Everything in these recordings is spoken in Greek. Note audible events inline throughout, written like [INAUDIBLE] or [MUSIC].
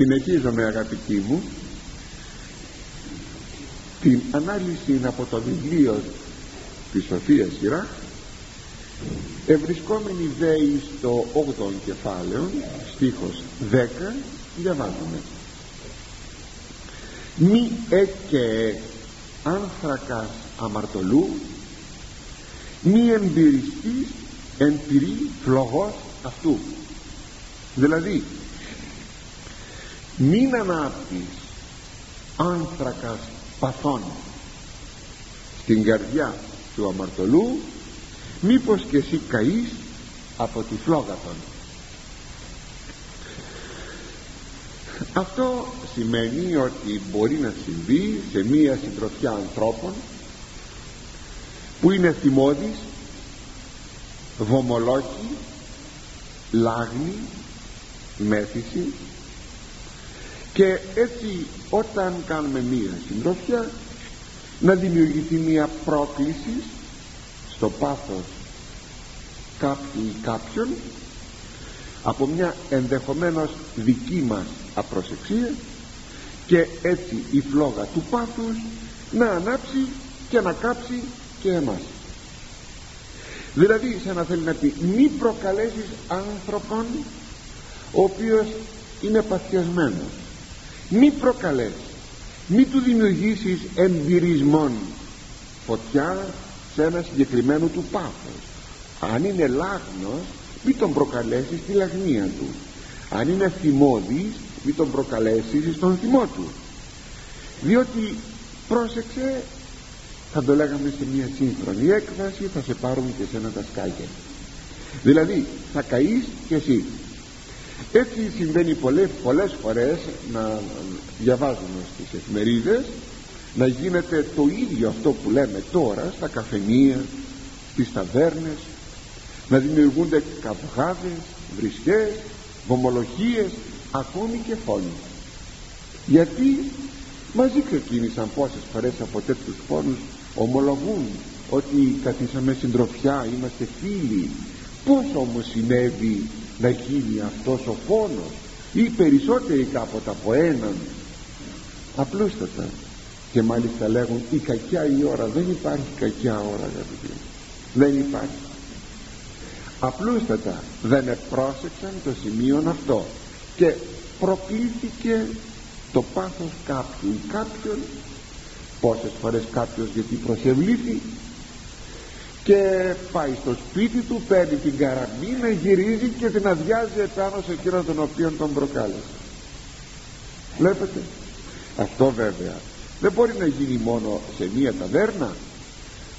συνεχίζομαι αγαπητοί μου. Την ανάλυση από το βιβλίο της Σοφίας Σειρά ευρισκόμενοι δέοι στο 8ο κεφάλαιο στίχος 10 διαβάζουμε. Μη έκαι άνθρακας αμαρτωλού μη εμπειριστής εν πυρή φλογός αυτού δηλαδή μην ανάπτεις άνθρακας παθών στην καρδιά του αμαρτωλού μήπως και εσύ καείς από τη φλόγα των. Αυτό σημαίνει ότι μπορεί να συμβεί σε μία συντροφιά ανθρώπων που είναι θυμώδεις βομολόκοι λάγνοι μέθηση και έτσι όταν κάνουμε μία συντροφιά να δημιουργηθεί μία πρόκληση στο πάθος κάποιου ή κάποιον από μια ενδεχομένως δική μας απροσεξία και έτσι η φλόγα του πάθους να ανάψει και να κάψει και εμάς. Δηλαδή σαν να θέλει να πει μη προκαλέσεις άνθρωπον ο οποίος είναι παθιασμένος μη προκαλέσεις μη του δημιουργήσεις εμπειρισμών. Φωτιά σε ένα συγκεκριμένο του πάθος. Αν είναι λάγνος μη τον προκαλέσεις στη λαγνία του. Αν είναι θυμώδης μη τον προκαλέσεις στον θυμό του. Διότι πρόσεξε θα το λέγαμε σε μια σύγχρονη έκβαση θα σε πάρουν και σε ένα τα σκάγια δηλαδή θα καείς και εσύ έτσι συμβαίνει πολλές, πολλές φορές να διαβάζουμε στις εφημερίδες να γίνεται το ίδιο αυτό που λέμε τώρα στα καφενεία στις ταβέρνες να δημιουργούνται καυγάδες, βρισκές, βομολογίες ακόμη και φόνοι. Γιατί μαζί ξεκίνησαν πόσες φορές από τέτοιους φόνους ομολογούν ότι καθίσαμε συντροφιά είμαστε φίλοι. Πως όμως συνέβη να γίνει αυτός ο φόνος ή περισσότεροι κάποτε από έναν. Απλούστατα. Και μάλιστα λέγουν η κακιά η ώρα δεν υπάρχει κακιά ώρα αγαπητοί δεν υπάρχει απλούστατα. Δεν επρόσεξαν το σημείο αυτό. Και προκλήθηκε το πάθος κάποιου ή κάποιον. Πόσες φορές κάποιος γιατί προσευλήθη και πάει στο σπίτι του παίρνει την καραμπίνα γυρίζει και την αδειάζει επάνω σε εκείνον τον οποίο τον προκάλεσε. Βλέπετε. Αυτό βέβαια δεν μπορεί να γίνει μόνο σε μία ταβέρνα.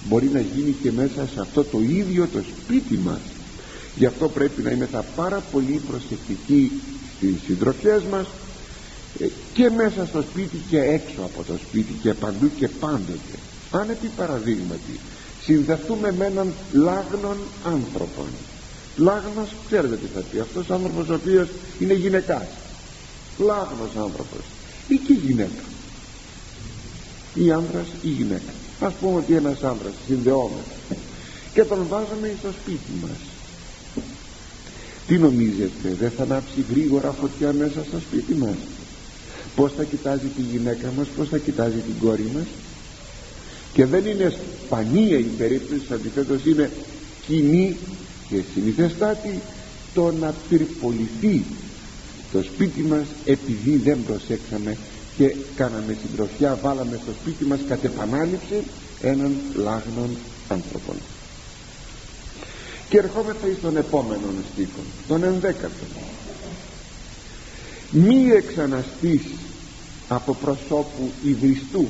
Μπορεί να γίνει και μέσα σε αυτό το ίδιο το σπίτι μας. Γι' αυτό πρέπει να είμαστε πάρα πολύ προσεκτικοί στις συντροφιές μας ε, και μέσα στο σπίτι και έξω από το σπίτι και παντού και πάντοτε. Αν επί παραδείγματι συνδεθούμε με έναν λάγνον άνθρωπον λάγνος ξέρετε τι θα πει. Αυτός ο άνθρωπος ο οποίος είναι γυναικάς. Λάγνος άνθρωπος. Ή και γυναίκα. Ή άνδρας ή γυναίκα. Ας πούμε ότι ένας άνδρας συνδεόμενος και τον βάζουμε στο σπίτι μας. Τι νομίζετε δεν θα ανάψει γρήγορα φωτιά μέσα στο σπίτι μας; Πως θα κοιτάζει τη γυναίκα μας πως θα κοιτάζει την κόρη μας; Και δεν είναι σπανία η περίπτωση αντιθέτως είναι κοινή και συνηθεστάτη το να πυρποληθεί το σπίτι μας επειδή δεν προσέξαμε και κάναμε συντροφιά βάλαμε στο σπίτι μας κατ' επανάληψη έναν λάγνον άνθρωπον. Και ερχόμεθα εις τον επόμενο στίχο τον ενδέκατο. Μη εξαναστείς από προσώπου υβριστού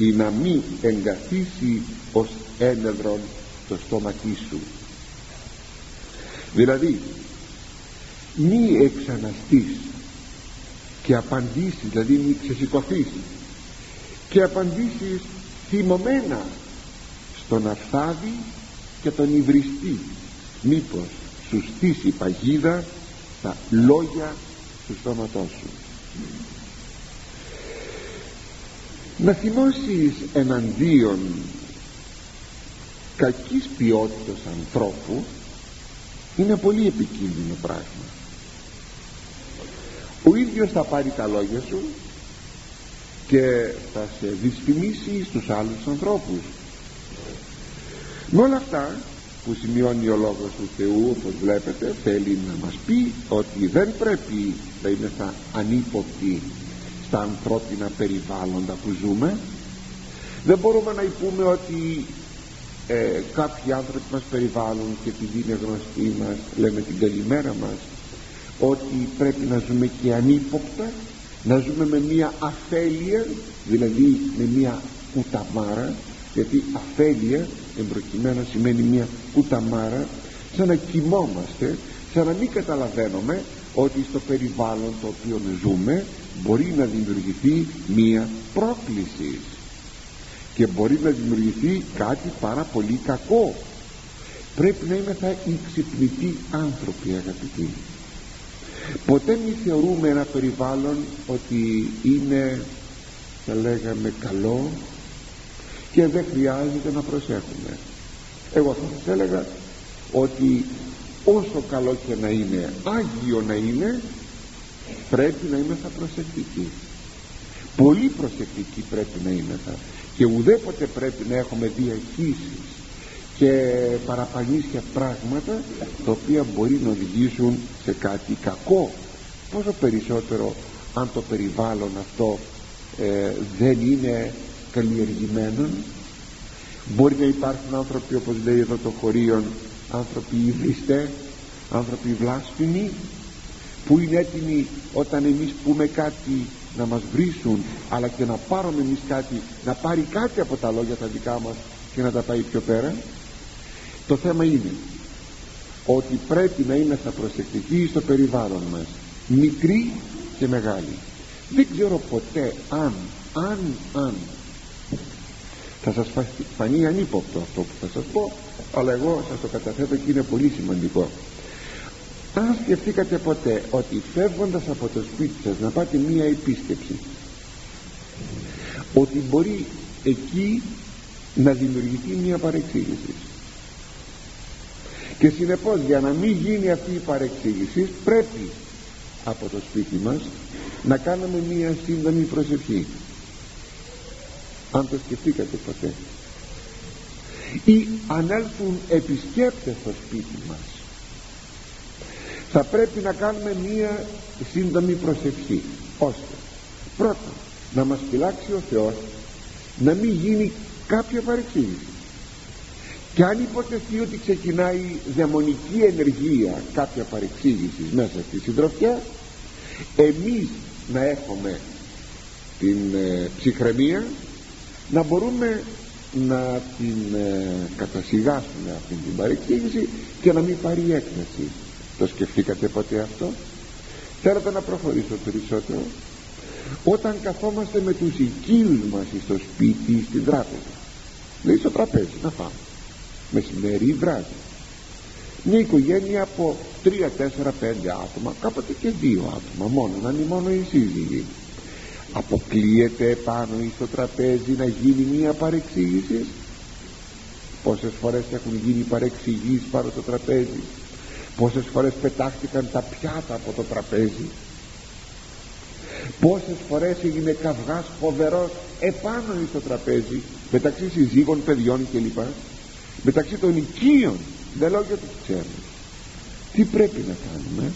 ή να μη εγκαθίσει ως ένεδρον το στόματί σου. Δηλαδή μη εξαναστείς και απαντήσεις δηλαδή μη ξεσηκωθείς και απαντήσεις θυμωμένα στον αρθάδη και τον υβριστή. Μήπως σου στήσει παγίδα τα λόγια του στόματός σου να θυμώσεις εναντίον κακής ποιότητας ανθρώπου είναι πολύ επικίνδυνο πράγμα. Ο ίδιος θα πάρει τα λόγια σου και θα σε δυσφημίσει στους άλλους ανθρώπους. Με όλα αυτά που σημειώνει ο λόγος του Θεού όπως βλέπετε θέλει να μας πει ότι δεν πρέπει να είμαστε ανύποπτοι στα ανθρώπινα περιβάλλοντα που ζούμε. Δεν μπορούμε να πούμε ότι ε, κάποιοι άνθρωποι μας περιβάλλουν και επειδή είναι γνωστοί μας λέμε την καλημέρα μας ότι πρέπει να ζούμε και ανύποπτα να ζούμε με μια αφέλεια δηλαδή με μια κουταμάρα γιατί αφέλεια εμπροκειμένα σημαίνει μια κουταμάρα σαν να κοιμόμαστε σαν να μην καταλαβαίνουμε ότι στο περιβάλλον το οποίο ζούμε μπορεί να δημιουργηθεί μια πρόκληση. Και μπορεί να δημιουργηθεί κάτι πάρα πολύ κακό. Πρέπει να είμαστε οι ξυπνητοί άνθρωποι αγαπητοί. Ποτέ μην θεωρούμε ένα περιβάλλον ότι είναι θα λέγαμε καλό και δεν χρειάζεται να προσέχουμε. Εγώ θα σας έλεγα ότι όσο καλό και να είναι Άγιο να είναι πρέπει να είμαστε προσεκτικοί πολύ προσεκτικοί πρέπει να είμαστε και ουδέποτε πρέπει να έχουμε διαχείσεις και παραπανίσια πράγματα τα οποία μπορεί να οδηγήσουν σε κάτι κακό. Πόσο περισσότερο αν το περιβάλλον αυτό ε, δεν είναι καλλιεργημένο μπορεί να υπάρχουν άνθρωποι όπως λέει εδώ το χωρίον άνθρωποι υβριστέ άνθρωποι βλάσφημοι που είναι έτοιμοι όταν εμείς πούμε κάτι να μας βρίσουν αλλά και να πάρουμε εμείς κάτι να πάρει κάτι από τα λόγια τα δικά μας και να τα πάει πιο πέρα. Το θέμα είναι ότι πρέπει να είμαστε προσεκτικοί στο περιβάλλον μας μικροί και μεγάλοι. Δεν ξέρω ποτέ αν αν αν. Θα σας φανεί ανύποπτο αυτό που θα σας πω αλλά εγώ σας το καταθέτω και είναι πολύ σημαντικό. Αν σκεφτήκατε ποτέ ότι φεύγοντας από το σπίτι σας να πάτε μία επίσκεψη ότι μπορεί εκεί να δημιουργηθεί μία παρεξήγηση. Και συνεπώς για να μην γίνει αυτή η παρεξήγηση πρέπει από το σπίτι μας να κάνουμε μία σύντομη προσευχή. Αν το σκεφτήκατε ποτέ ή αν έλθουν επισκέπτες στο σπίτι μας. Θα πρέπει να κάνουμε μία σύντομη προσευχή ώστε πρώτα να μας φυλάξει ο Θεός να μην γίνει κάποια παρεξήγηση. Και αν υποτεθεί ότι ξεκινάει δαιμονική ενεργεία κάποια παρεξήγηση μέσα στη συντροφιά εμείς να έχουμε την ε, ψυχραιμία να μπορούμε να την ε, κατασυγάσουμε αυτή την παρεξήγηση και να μην πάρει έκθεση. Το σκεφτήκατε ποτέ αυτό; Θέλετε να προχωρήσω περισσότερο όταν καθόμαστε με τους οικείους μας στο σπίτι ή στην τράπεζα λέει στο τραπέζι να φάμε. Μεσημέρι ή βράδυ. Μια οικογένεια από 3, 4, 5 άτομα κάποτε και δύο άτομα μόνο να είναι μόνο οι σύζυγοι αποκλείεται πάνω ή στο τραπέζι να γίνει μια παρεξήγηση. Πόσες φορές έχουν γίνει παρεξηγήσεις πάνω στο τραπέζι. Πόσες φορές πετάχτηκαν τα πιάτα από το τραπέζι. Πόσες φορές έγινε καυγάς φοβερός επάνω στο τραπέζι μεταξύ συζύγων, παιδιών κλπ. Μεταξύ των οικείων. Δεν λέω για τους ξέρουν. Τι πρέπει να κάνουμε;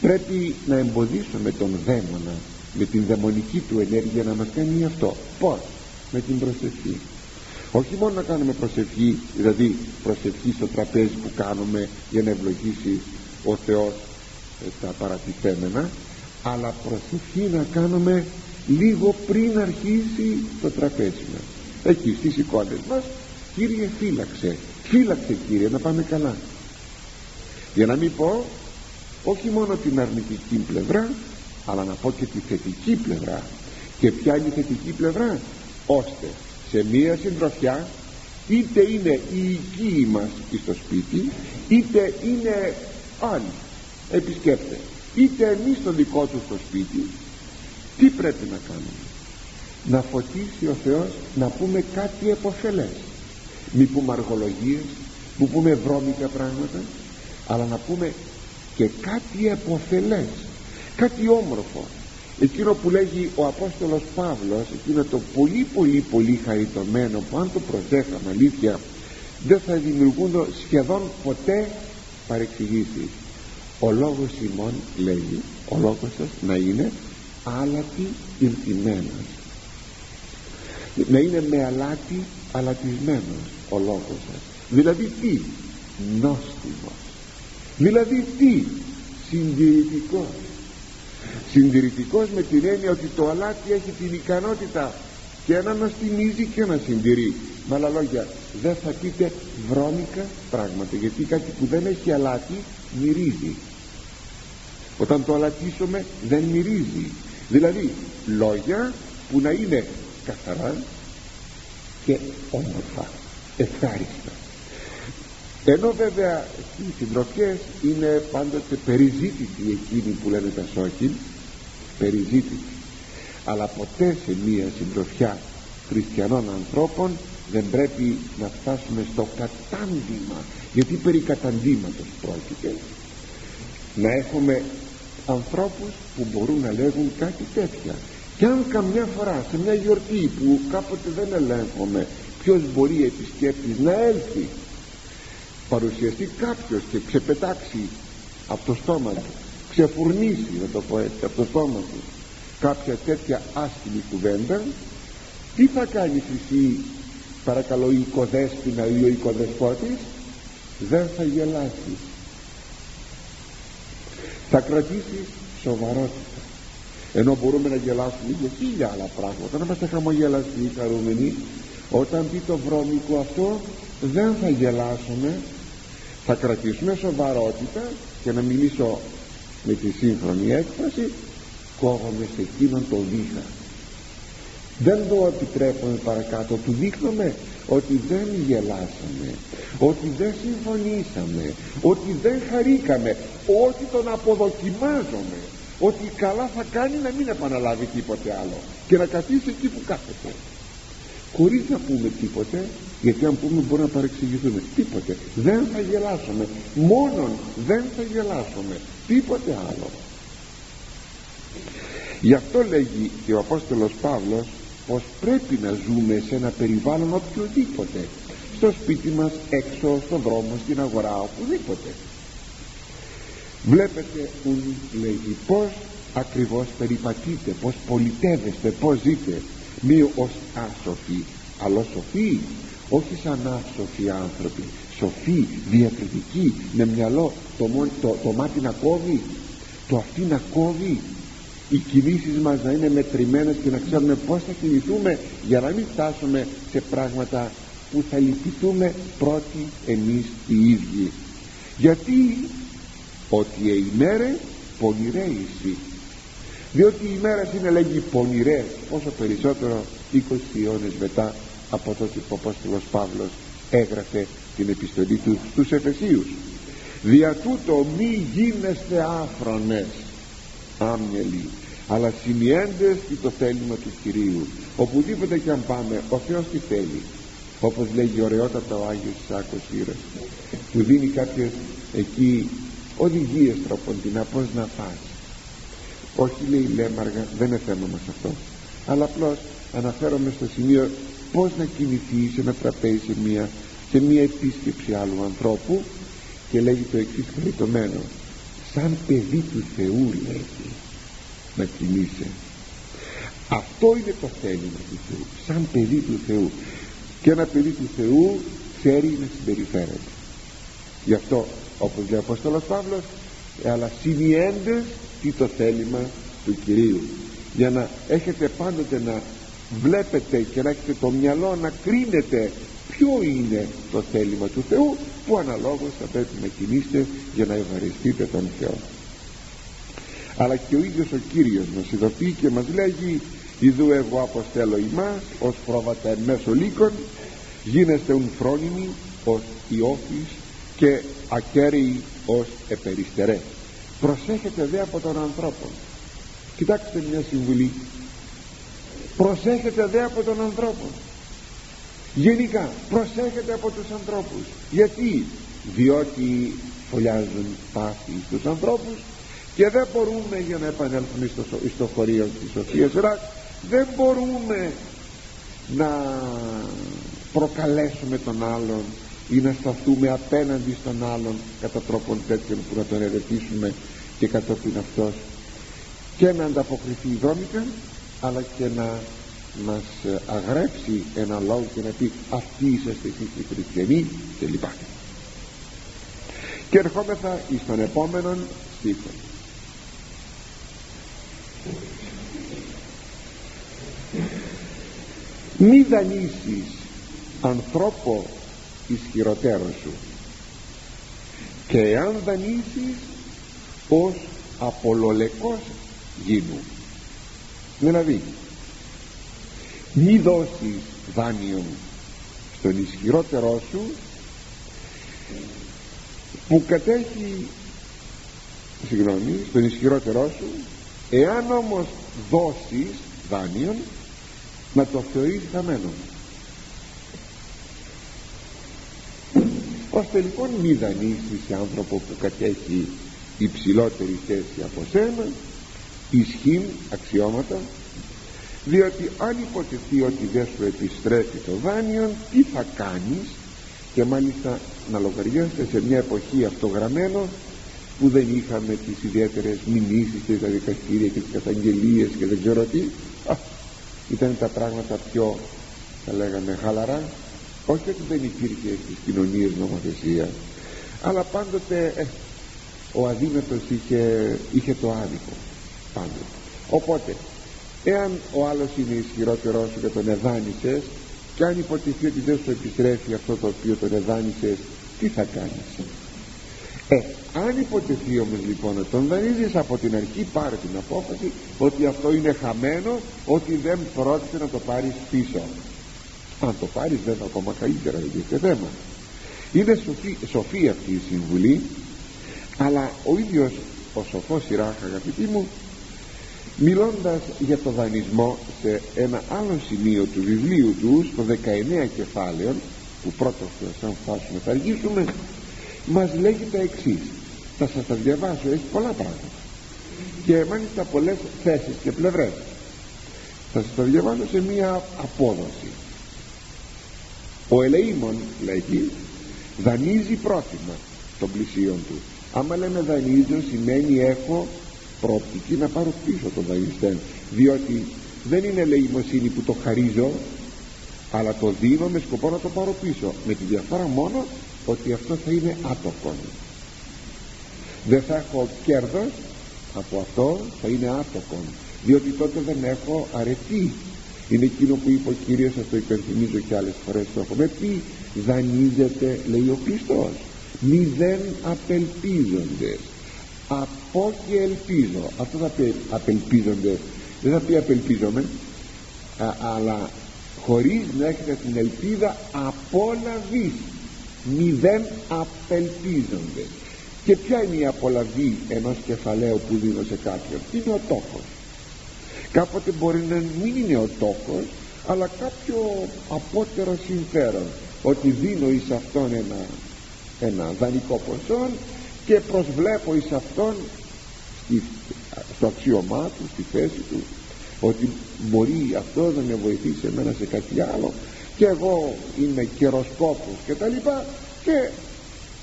Πρέπει να εμποδίσουμε τον δαίμονα με την δαιμονική του ενέργεια να μας κάνει αυτό. Πως με την προσευχή. Όχι μόνο να κάνουμε προσευχή δηλαδή προσευχή στο τραπέζι που κάνουμε για να ευλογήσει ο Θεός ε, τα παρατηθέμενα αλλά προσευχή να κάνουμε λίγο πριν αρχίσει το τραπέζι μας. Εκεί στις εικόνες μας Κύριε φύλαξε. Φύλαξε Κύριε να πάμε καλά. Για να μην πω όχι μόνο την αρνητική πλευρά αλλά να πω και τη θετική πλευρά. Και ποια είναι η θετική πλευρά; Ώστε σε μία συντροφιά είτε είναι οι οικοί μας στο σπίτι είτε είναι άλλοι επισκέπτες είτε εμείς το δικό του στο σπίτι τι πρέπει να κάνουμε; Να φωτίσει ο Θεός να πούμε κάτι εποφελές. Μη πούμε αργολογίες που πούμε βρώμικα πράγματα αλλά να πούμε και κάτι εποφελές κάτι όμορφο. Εκείνο που λέγει ο Απόστολος Παύλος εκείνο το πολύ πολύ πολύ χαριτωμένο που αν το προσέχαμε αλήθεια δεν θα δημιουργούν σχεδόν ποτέ παρεξηγήσεις. Ο λόγος ημών λέγει ο λόγος σας να είναι άλατη ηρτημένος να είναι με αλάτι αλατισμένος ο λόγος σας. Δηλαδή τι νόστιμος. Δηλαδή τι συντηρητικός συντηρητικός με την έννοια ότι το αλάτι έχει την ικανότητα και να νοστιμίζει και να συντηρεί. Με άλλα λόγια δεν θα πείτε βρώμικα πράγματα γιατί κάτι που δεν έχει αλάτι μυρίζει. Όταν το αλατίσουμε δεν μυρίζει. Δηλαδή λόγια που να είναι καθαρά και όμορφα ευχάριστα ενώ βέβαια οι συντροφιές είναι πάντοτε περιζήτητοι εκείνοι που λένε τα σόκιν περιζήτητοι. Αλλά ποτέ σε μία συντροφιά χριστιανών ανθρώπων δεν πρέπει να φτάσουμε στο κατάντημα γιατί περί καταντήματος πρόκειται. Να έχουμε ανθρώπους που μπορούν να λέγουν κάτι τέτοια. Και αν καμιά φορά σε μια γιορτή που κάποτε δεν ελέγχομαι ποιος μπορεί επισκέπτης να έλθει παρουσιαστεί κάποιος και ξεπετάξει από το στόμα του ξεφουρνήσει να το πω έτσι από το στόμα του κάποια τέτοια άσχημη κουβέντα τι θα κάνεις εσύ παρακαλώ η οικοδέσποινα ή ο οικοδεσπότης; Δεν θα γελάσεις. Θα κρατήσεις σοβαρότητα. Ενώ μπορούμε να γελάσουμε για χίλια άλλα πράγματα να είμαστε χαμογελαστοί χαρούμενοι όταν πει το βρώμικο αυτό δεν θα γελάσουμε θα κρατήσουμε σοβαρότητα και να μιλήσω με τη σύγχρονη έκφραση κόβομαι σε εκείνον το βήχα δεν το επιτρέπουμε παρακάτω του δείχνουμε ότι δεν γελάσαμε ότι δεν συμφωνήσαμε ότι δεν χαρήκαμε ότι τον αποδοκιμάζουμε ότι καλά θα κάνει να μην επαναλάβει τίποτε άλλο και να καθίσει εκεί που κάθεται. Χωρίς να πούμε τίποτε γιατί αν πούμε μπορεί να παρεξηγηθούμε. Τίποτε. Δεν θα γελάσουμε. Μόνον δεν θα γελάσουμε. Τίποτε άλλο. Γι' αυτό λέγει και ο Απόστολος Παύλος πως πρέπει να ζούμε σε ένα περιβάλλον οποιοδήποτε. Στο σπίτι μας, έξω, στον δρόμο, στην αγορά, οπουδήποτε. Βλέπετε ουν λέγει πως ακριβώς περιπατείτε πως πολιτεύεστε πως ζείτε. Μη ως άσοφοι αλλά σοφοί όχι σαν άσοφοι άνθρωποι σοφοί, διακριτικοί με μυαλό το, το, το μάτι να κόβει το αυτή να κόβει. Οι κινήσεις μας να είναι μετρημένες και να ξέρουμε πως θα κινηθούμε για να μην φτάσουμε σε πράγματα που θα λυπηθούμε πρώτοι εμείς οι ίδιοι. Γιατί; Ότι οι ημέρε πονηρέησι διότι οι ημέρες είναι λέγει πονηρές όσο περισσότερο 20 αιώνες μετά από τότε που ο Απόστολος Παύλος έγραφε την επιστολή του στους Εφεσίους. Δια τούτο μη γίνεστε άφρονες άμυελοι αλλά σημειέντες και το θέλημα του Κυρίου οπουδήποτε και αν πάμε ο Θεός τι θέλει όπως λέγει ωραιότατα ο Άγιος Σάκος Ήρας που δίνει κάποιες εκεί οδηγίες τροποντινά πως να φας όχι λέει λέμαργα δεν είναι θέμα μας αυτό αλλά απλώς αναφέρομαι στο σημείο πως να κινηθείς σε ένα τραπέζι σε μια, σε μια επίσκεψη άλλου ανθρώπου και λέγει το εξής χαριτωμένο σαν παιδί του Θεού λέγει να κινείσαι αυτό είναι το θέλημα του Θεού σαν παιδί του Θεού και ένα παιδί του Θεού ξέρει να συμπεριφέρεται. Γι' αυτό όπως λέει ο Απόστολος Παύλος αλλά συνειέντες τι το θέλημα του Κυρίου για να έχετε πάντοτε να βλέπετε και να έχετε το μυαλό να κρίνετε ποιο είναι το θέλημα του Θεού που αναλόγως θα πρέπει να κινήσετε για να ευχαριστείτε τον Θεό. Αλλά και ο ίδιος ο Κύριος μας ειδοποιεί και μας λέγει Ιδού εγώ αποστέλω ημάς ως πρόβατα εν μέσω λύκων γίνεστε ουν φρόνιμοι ως ιόφης και ακέραιοι ως επεριστερές προσέχετε δε από τον ανθρώπο κοιτάξτε μια συμβουλή προσέχετε δε από τον ανθρώπο γενικά προσέχετε από τους ανθρώπους. Γιατί; Διότι φωλιάζουν πάθη στους ανθρώπους και δεν μπορούμε για να επανέλθουμε στο, στο χωρίο της Σοφίας Ράκ δεν μπορούμε να προκαλέσουμε τον άλλον ή να σταθούμε απέναντι στον άλλον κατά τρόπον τέτοιον που να τον ερετήσουμε και κατόπιν αυτός και να ανταποκριθεί δρόμικα αλλά και να μας αγρέψει ένα λόγο και να πει αυτοί είσαστε εσείς οι χριστιανοί και λοιπά. Και ερχόμεθα εις τον επόμενον στίχο. Μη δανείσεις ανθρώπο ισχυροτέρω σου. Και εάν δανείσεις ως απολολεκός γίνου δηλαδή μη δώσεις δάνειο στον ισχυρότερό σου που κατέχει συγγνώμη στον ισχυρότερό σου εάν όμως δώσεις δάνειον να το θεωρείς χαμένο. Ώστε λοιπόν μη δανείσεις σε άνθρωπο που κατέχει υψηλότερη θέση από σένα ισχύν αξιώματα διότι αν υποτεθεί ότι δεν σου επιστρέφει το δάνειο τι θα κάνεις; Και μάλιστα να λογαριάσετε σε μια εποχή αυτογραμμένο που δεν είχαμε τις ιδιαίτερες μηνύσεις και τα δικαστήρια και τις καταγγελίες και δεν ξέρω τι. Α, ήταν τα πράγματα πιο θα λέγαμε χαλαρά. Όχι ότι δεν υπήρχε στις κοινωνίες νομοθεσία αλλά πάντοτε ε, ο αδύνατος είχε, είχε το άδικο πάντοτε οπότε εάν ο άλλος είναι ισχυρότερός σου και τον εδάνησες και αν υποτιθεί ότι δεν σου επιστρέφει αυτό το οποίο τον εδάνησες τι θα κάνεις; Ε, αν υποτεθεί όμως λοιπόν ότι τον δανείζεις από την αρχή πάρε την απόφαση ότι αυτό είναι χαμένο ότι δεν πρόκειται να το πάρεις πίσω. Αν το πάρεις δεν ακόμα καλύτερα δεν είναι θέμα. Είναι σοφή, σοφή αυτή η συμβουλή αλλά ο ίδιος ο σοφός Ιράχ αγαπητοί μου μιλώντας για το δανεισμό σε ένα άλλο σημείο του βιβλίου του στο 19 κεφάλαιο που πρώτος σαν φτάσουμε θα αργήσουμε μας λέγει τα εξής. Θα σας τα διαβάσω έχει πολλά πράγματα. Και μάλιστα πολλές θέσεις και πλευρές. Θα σας τα διαβάσω σε μία απόδοση. Ο ελεήμων λέγει δανείζει πρόθυμα των πλησίων του. Άμα λέμε δανείζω σημαίνει έχω προοπτική να πάρω πίσω τον δανειστέν διότι δεν είναι ελεημοσύνη που το χαρίζω αλλά το δίνω με σκοπό να το πάρω πίσω με τη διαφορά μόνο ότι αυτό θα είναι άτοκο. Δεν θα έχω κέρδος από αυτό θα είναι άτοκο διότι τότε δεν έχω αρετή. Είναι εκείνο που είπε ο Κύριος σας το υπενθυμίζω και άλλες φορές το έχουμε πει δανείζεται λέει ο Χριστός μη δεν απελπίζονται από και ελπίζω αυτό θα πει απελπίζονται δεν θα πει απελπίζομαι α, αλλά χωρίς να έχετε την ελπίδα απόλαβης μη δεν απελπίζονται. Και ποια είναι η απολαβή ενός κεφαλαίου που δίνω σε κάποιον; Είναι ο τόκος. Κάποτε μπορεί να μην είναι ο τόκος αλλά κάποιο απότερο συμφέρον ότι δίνω εις αυτόν ένα, ένα δανεικό ποσό και προσβλέπω εις αυτόν στο αξίωμά του, στη θέση του ότι μπορεί αυτό να με βοηθήσει εμένα σε κάτι άλλο. Και εγώ είμαι καιροσκόπος και τα λοιπά. Και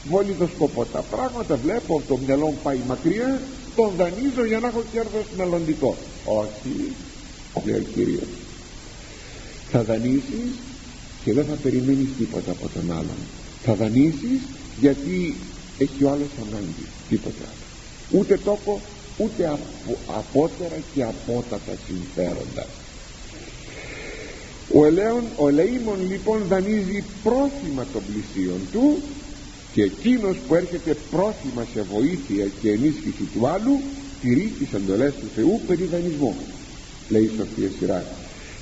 βολιδοσκοπώ τα πράγματα. Βλέπω το μυαλό μου πάει μακριά. Τον δανείζω για να έχω κέρδος μελλοντικό. Όχι λέει ο Κύριος. Θα δανείσεις και δεν θα περιμένεις τίποτα από τον άλλον. Θα δανείσεις γιατί έχει ο άλλος ανάγκη τίποτα άλλο. Ούτε τόπο ούτε απο, απότερα και απότατα συμφέροντα. Ο, ελέον, ο ελεήμων λοιπόν δανείζει πρόθυμα των πλησίων του και εκείνος που έρχεται πρόθυμα σε βοήθεια και ενίσχυση του άλλου τηρεί τις εντολές του Θεού περί δανεισμού λέει η Σοφία Σειρά.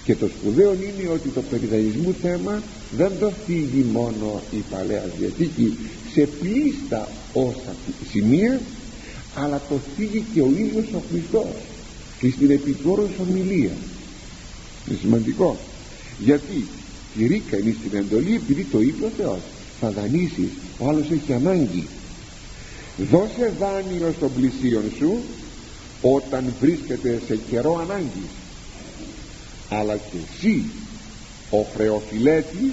Και το σπουδαίο είναι ότι το περιδανεισμού θέμα δεν το θίγει μόνο η Παλαιά Διαθήκη σε πλήστα όσα σημεία αλλά το θίγει και ο ίδιος ο Χριστός και στην επιτόρους ομιλία. Είναι σημαντικό. Γιατί τηρεί κανείς την εντολή επειδή το είπε ο Θεός θα δανείσεις ο άλλος έχει ανάγκη. Δώσε δάνειο στον πλησίον σου όταν βρίσκεται σε καιρό ανάγκης. Αλλά και εσύ ο χρεοφιλέτης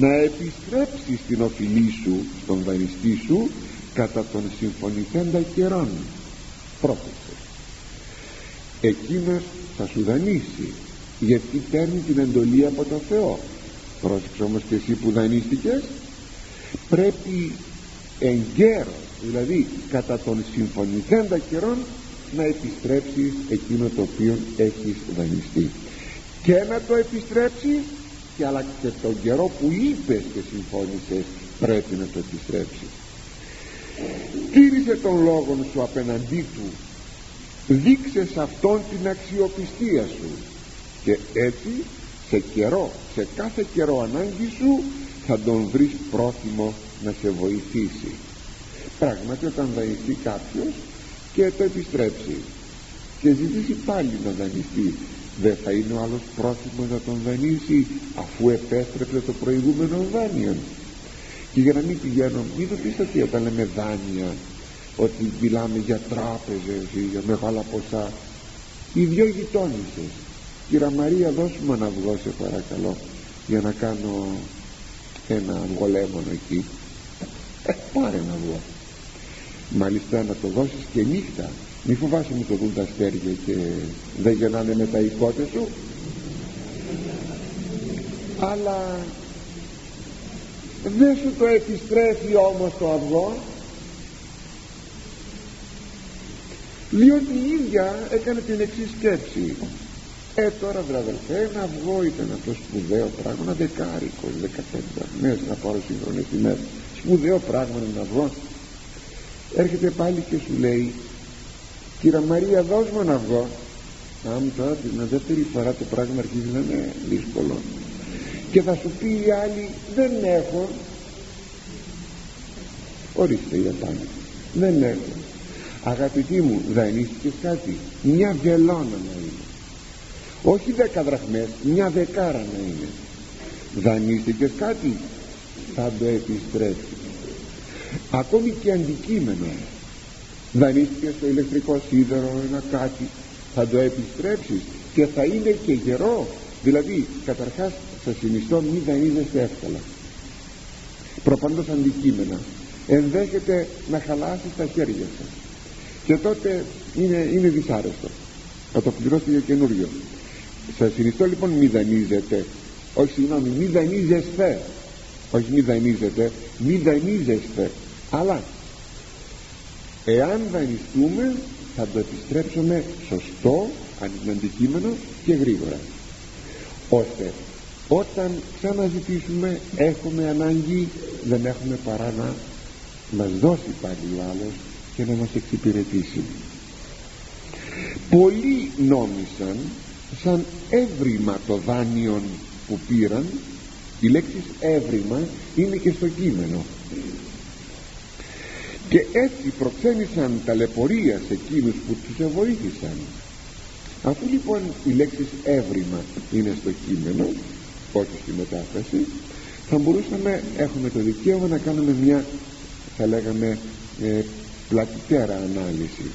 να επιστρέψεις την οφειλή σου στον δανειστή σου κατά τον συμφωνηθέντα καιρών πρόθεσε εκείνος θα σου δανείσει γιατί παίρνει την εντολή από το Θεό. Πρόσεξε όμως και εσύ που δανείστηκες. Πρέπει εγκαίρως δηλαδή κατά τον συμφωνηθέντα καιρών να επιστρέψεις εκείνο το οποίο έχεις δανειστεί. Και να το επιστρέψεις και αλλά και τον καιρό που είπες και συμφώνησες πρέπει να το επιστρέψεις. Τήρησε τον λόγο σου απέναντί του. Δείξε σε αυτόν την αξιοπιστία σου. Και έτσι σε καιρό σε κάθε καιρό ανάγκη σου θα τον βρεις πρόθυμο να σε βοηθήσει. Πράγματι όταν δανειστεί κάποιος και το επιστρέψει και ζητήσει πάλι να δανειστεί δεν θα είναι ο άλλος πρόθυμος να τον δανείσει αφού επέστρεψε το προηγούμενο δάνειο. Και για να μην πηγαίνω μην το πεις ότι όταν λέμε δάνεια ότι μιλάμε για τράπεζες ή για μεγάλα ποσά. Οι δυο γειτόνισσες. Κύρα Μαρία δώσουμε ένα αυγό σε παρακαλώ για να κάνω ένα αυγολέμονο εκεί. Ε, πάρε ένα αυγό. Μάλιστα να το δώσεις και νύχτα μη φοβάσαι μου το δουν τα αστέρια και δεν γεννάνε με τα οικότες σου. Αλλά δεν σου το επιστρέφει όμως το αυγό. Διότι η ίδια έκανε την εξής σκέψη. Ε τώρα βραδελφέ ένα αυγό ήταν αυτό σπουδαίο πράγμα ένα δεκάρικο δεκαπέντε μέσα να πάρω σύγχρονες τιμές. Σπουδαίο πράγμα ένα αυγό. Έρχεται πάλι και σου λέει Κύρα Μαρία δώσ' μου ένα αυγό. Αν τώρα την δεύτερη φορά το πράγμα αρχίζει να είναι δύσκολο. Και θα σου πει η άλλη δεν έχω ορίστε για πάνω δεν έχω αγαπητοί μου δανείστηκες κάτι. Μια βελόνα να είναι όχι δέκα δραχμές μια δεκάρα να είναι δανείστηκες κάτι. Θα το επιστρέψεις ακόμη και αντικείμενο δανείστηκες το ηλεκτρικό σίδερο ένα κάτι θα το επιστρέψεις και θα είναι και γερό. Δηλαδή καταρχάς θα συνιστώ μη δανείζεστε εύκολα. Προπαντός αντικείμενα. Ενδέχεται να χαλάσεις τα χέρια σας και τότε είναι, είναι δυσάρεστο. Θα το πληρώσετε για καινούριο. Σας συνιστώ λοιπόν μη δανείζετε όχι συγγνώμη μη δανείζεστε όχι μη δανείζετε μη δανείζεστε αλλά εάν δανειστούμε θα το επιστρέψουμε σωστό αντικείμενο και γρήγορα. Ώστε όταν ξαναζητήσουμε έχουμε ανάγκη δεν έχουμε παρά να μας δώσει πάλι ο άλλος και να μας εξυπηρετήσει. Πολλοί νόμισαν σαν έβριμα το δάνειον που πήραν η λέξη έβριμα είναι και στο κείμενο και έτσι προξένησαν ταλαιπωρία σε εκείνους που τους βοήθησαν αφού λοιπόν η λέξη έβριμα είναι στο κείμενο όχι στη μετάφραση θα μπορούσαμε έχουμε το δικαίωμα να κάνουμε μια θα λέγαμε ε, πλατιτέρα ανάλυση.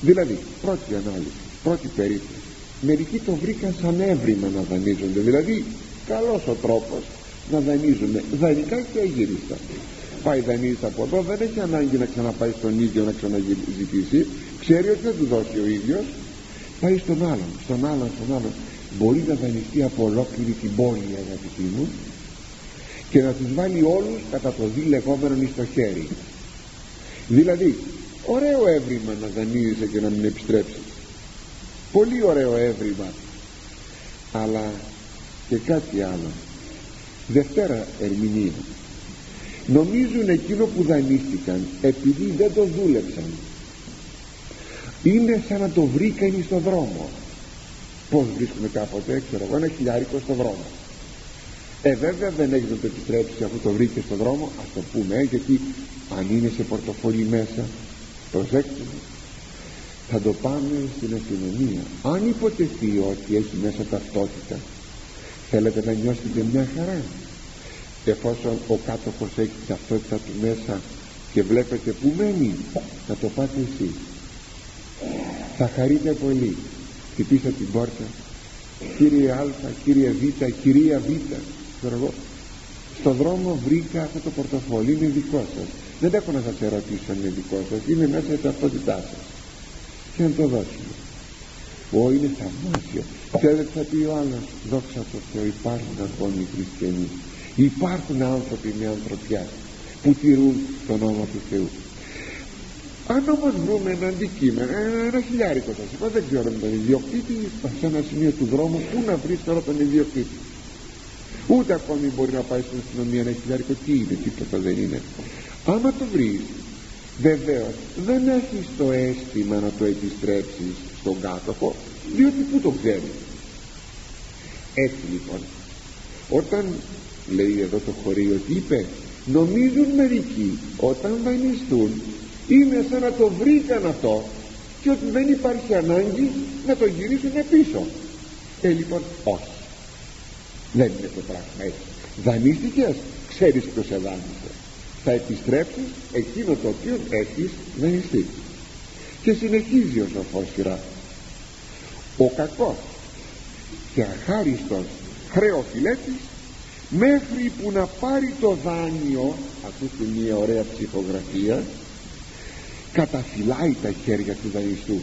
Δηλαδή πρώτη ανάλυση πρώτη περίπτωση. Μερικοί το βρήκαν σαν έβριμα να δανείζονται. Δηλαδή καλός ο τρόπος να δανείζουμε. Δανεικά και αγύριστα πάει δανείζεται από εδώ δεν έχει ανάγκη να ξαναπάει στον ίδιο να ξαναζητήσει. Ξέρει ότι δεν του δώσει ο ίδιος. Πάει στον άλλον στον άλλον στον άλλον. Μπορεί να δανειστεί από ολόκληρη την πόλη αγαπητοί μου και να τους βάλει όλους κατά το δι λεγόμενο στο χέρι. Δηλαδή ωραίο έβριμα να δανείζεσαι και να μην επιστρέψεις. Πολύ ωραίο έβριμα. Αλλά και κάτι άλλο. Δευτέρα ερμηνεία νομίζουν εκείνο που δανείστηκαν επειδή δεν το δούλεψαν. Είναι σαν να το βρήκαν στο δρόμο. Πως βρίσκουμε κάποτε ξέρω εγώ ένα χιλιάρικο στο δρόμο. Ε βέβαια δεν έχει να το επιστρέψει αφού το βρήκε στο δρόμο ας το πούμε ε, γιατί αν είναι σε πορτοφόλι μέσα προσέξτε θα το πάμε στην αστυνομία. Αν υποτεθεί ότι έχει μέσα ταυτότητα θέλετε να νιώσετε μια χαρά εφόσον ο κάτοχος έχει ταυτότητα του μέσα και βλέπετε που μένει να το πάτε εσείς. Θα χαρείτε πολύ. Χτυπήσα την πόρτα. Κύριε Α, κύριε Β, κυρία Β. Ξέρω στον δρόμο βρήκα αυτό το πορτοφόλι είναι δικό σας. Δεν έχω να σας ερωτήσω αν είναι δικό σας. Είναι μέσα στην ταυτότητάς σας. Και να το δώσουμε. Ω είναι θαυμάσιο. Ξέρετε θα πει ο άλλος Δόξα τω Θεώ υπάρχουν ακόμη χριστιανοί Υπάρχουν άνθρωποι με ανθρωπιά Που τηρούν τον νόμο του Θεού. Αν όμως βρούμε ένα αντικείμενο ένα χιλιάρικο σας είπα δεν ξέρω με τον ιδιοκτήτη σε ένα σημείο του δρόμου πού να βρεις τώρα τον ιδιοκτήτη. Ούτε ακόμη μπορεί να πάει στην αστυνομία ένα χιλιάρικο τι είναι τίποτα δεν είναι. Άμα το βρεις βεβαίως δεν έχεις το αίσθημα να το επιστρέψεις στον κάτοχο διότι πού το ξέρεις. Έτσι λοιπόν όταν λέει εδώ το χωρίο ότι είπε νομίζουν μερικοί όταν δανειστούν είναι σαν να το βρήκαν αυτό και ότι δεν υπάρχει ανάγκη να το γυρίσουν πίσω ε λοιπόν όχι. Δεν είναι το πράγμα έτσι. Δανείστηκες ξέρεις ποιος σε δάνεισε θα επιστρέψεις εκείνο το οποίο έχεις δανειστεί. Και συνεχίζει ο σοφός σειρά. Ο κακός και αχάριστος χρεοφιλέτης μέχρι που να πάρει το δάνειο ακούστε μια ωραία ψυχογραφία καταφυλάει τα χέρια του δανειστού.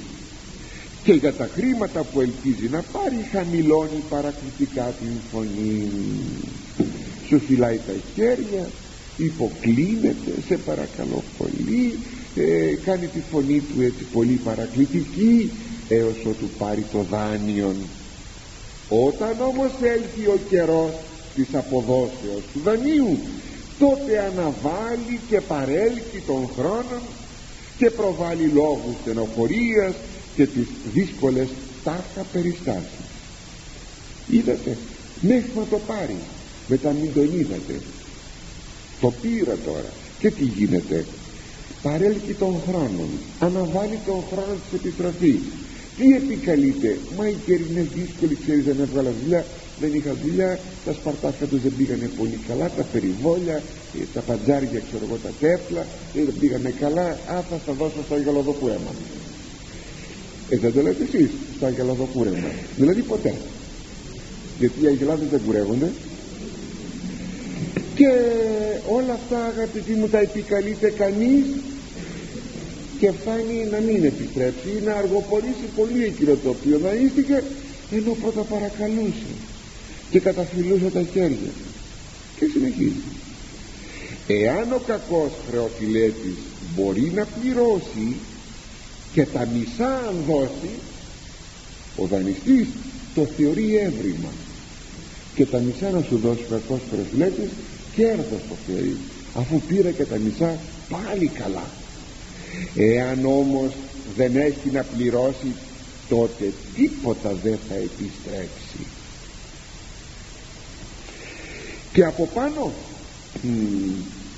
Και για τα χρήματα που ελπίζει να πάρει χαμηλώνει παρακλητικά την φωνή. Σου φυλάει τα χέρια υποκλίνεται σε παρακαλώ πολύ ε, κάνει τη φωνή του έτσι πολύ παρακλητική έως ότου πάρει το δάνειο. Όταν όμως έλθει ο καιρός της αποδόσεως του δανείου τότε αναβάλει και παρέλκει τον χρόνο και προβάλλει λόγους στενοχωρίας και τις δύσκολες τάχα περιστάσεις. Είδατε μέχρι να το πάρει μετά μην τον είδατε. Το πήρα τώρα. Και τι γίνεται. Παρέλκει τον χρόνο αναβάλει τον χρόνο της επιστροφής. Τι επικαλείται μα η καιρή είναι δύσκολη ξέρεις δεν έβγαλα δουλειά δεν είχα δουλειά τα σπαρτάκια τους δεν πήγανε πολύ καλά τα περιβόλια ε, τα παντζάρια ξέρω εγώ τα τέφλα ε, δεν πήγανε καλά. Α θα στα δώσω στο αγελαδοκούρεμα ε δεν το λέτε εσείς στο αγελαδοκούρεμα δηλαδή ποτέ. Γιατί οι αγελάδες δεν κουρεύονται και όλα αυτά αγαπητοί μου τα επικαλείται κανείς και φτάνει να μην επιστρέψει ή να αργοπορήσει πολύ εκείνο το οποίο δανείστηκε ενώ πρώτα παρακαλούσε και καταφυλούσε τα χέρια. Και συνεχίζει. Εάν ο κακός χρεοφιλέτης μπορεί να πληρώσει και τα μισά αν δώσει ο δανειστής το θεωρεί έβριμα. Και τα μισά να σου δώσει ο κακός χρεοφιλέτης κέρδος το θεωρεί αφού πήρε και τα μισά πάλι καλά. Εάν όμως δεν έχει να πληρώσει τότε τίποτα δεν θα επιστρέψει και από πάνω.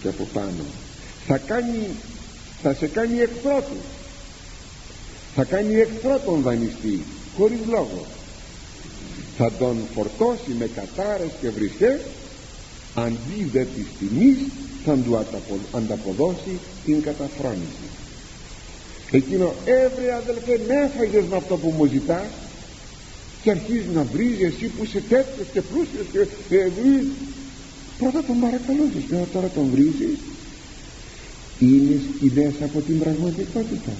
Και από πάνω. Θα κάνει θα σε κάνει εχθρό του θα κάνει εχθρό τον δανειστή χωρίς λόγο. Θα τον φορτώσει με κατάρες και βρισχές. Αντί δε της τιμής θα του ανταποδώσει την καταφρόνηση. Εκείνο έβρε αδελφέ με έφαγες με αυτό που μου ζητάς και αρχίζει να βρίζει εσύ που είσαι τέτοιος και πλούσιος και ε, πρώτα τον παρακαλώσεις και τώρα τον βρίζεις. Είναι σκηνές από την πραγματικότητα.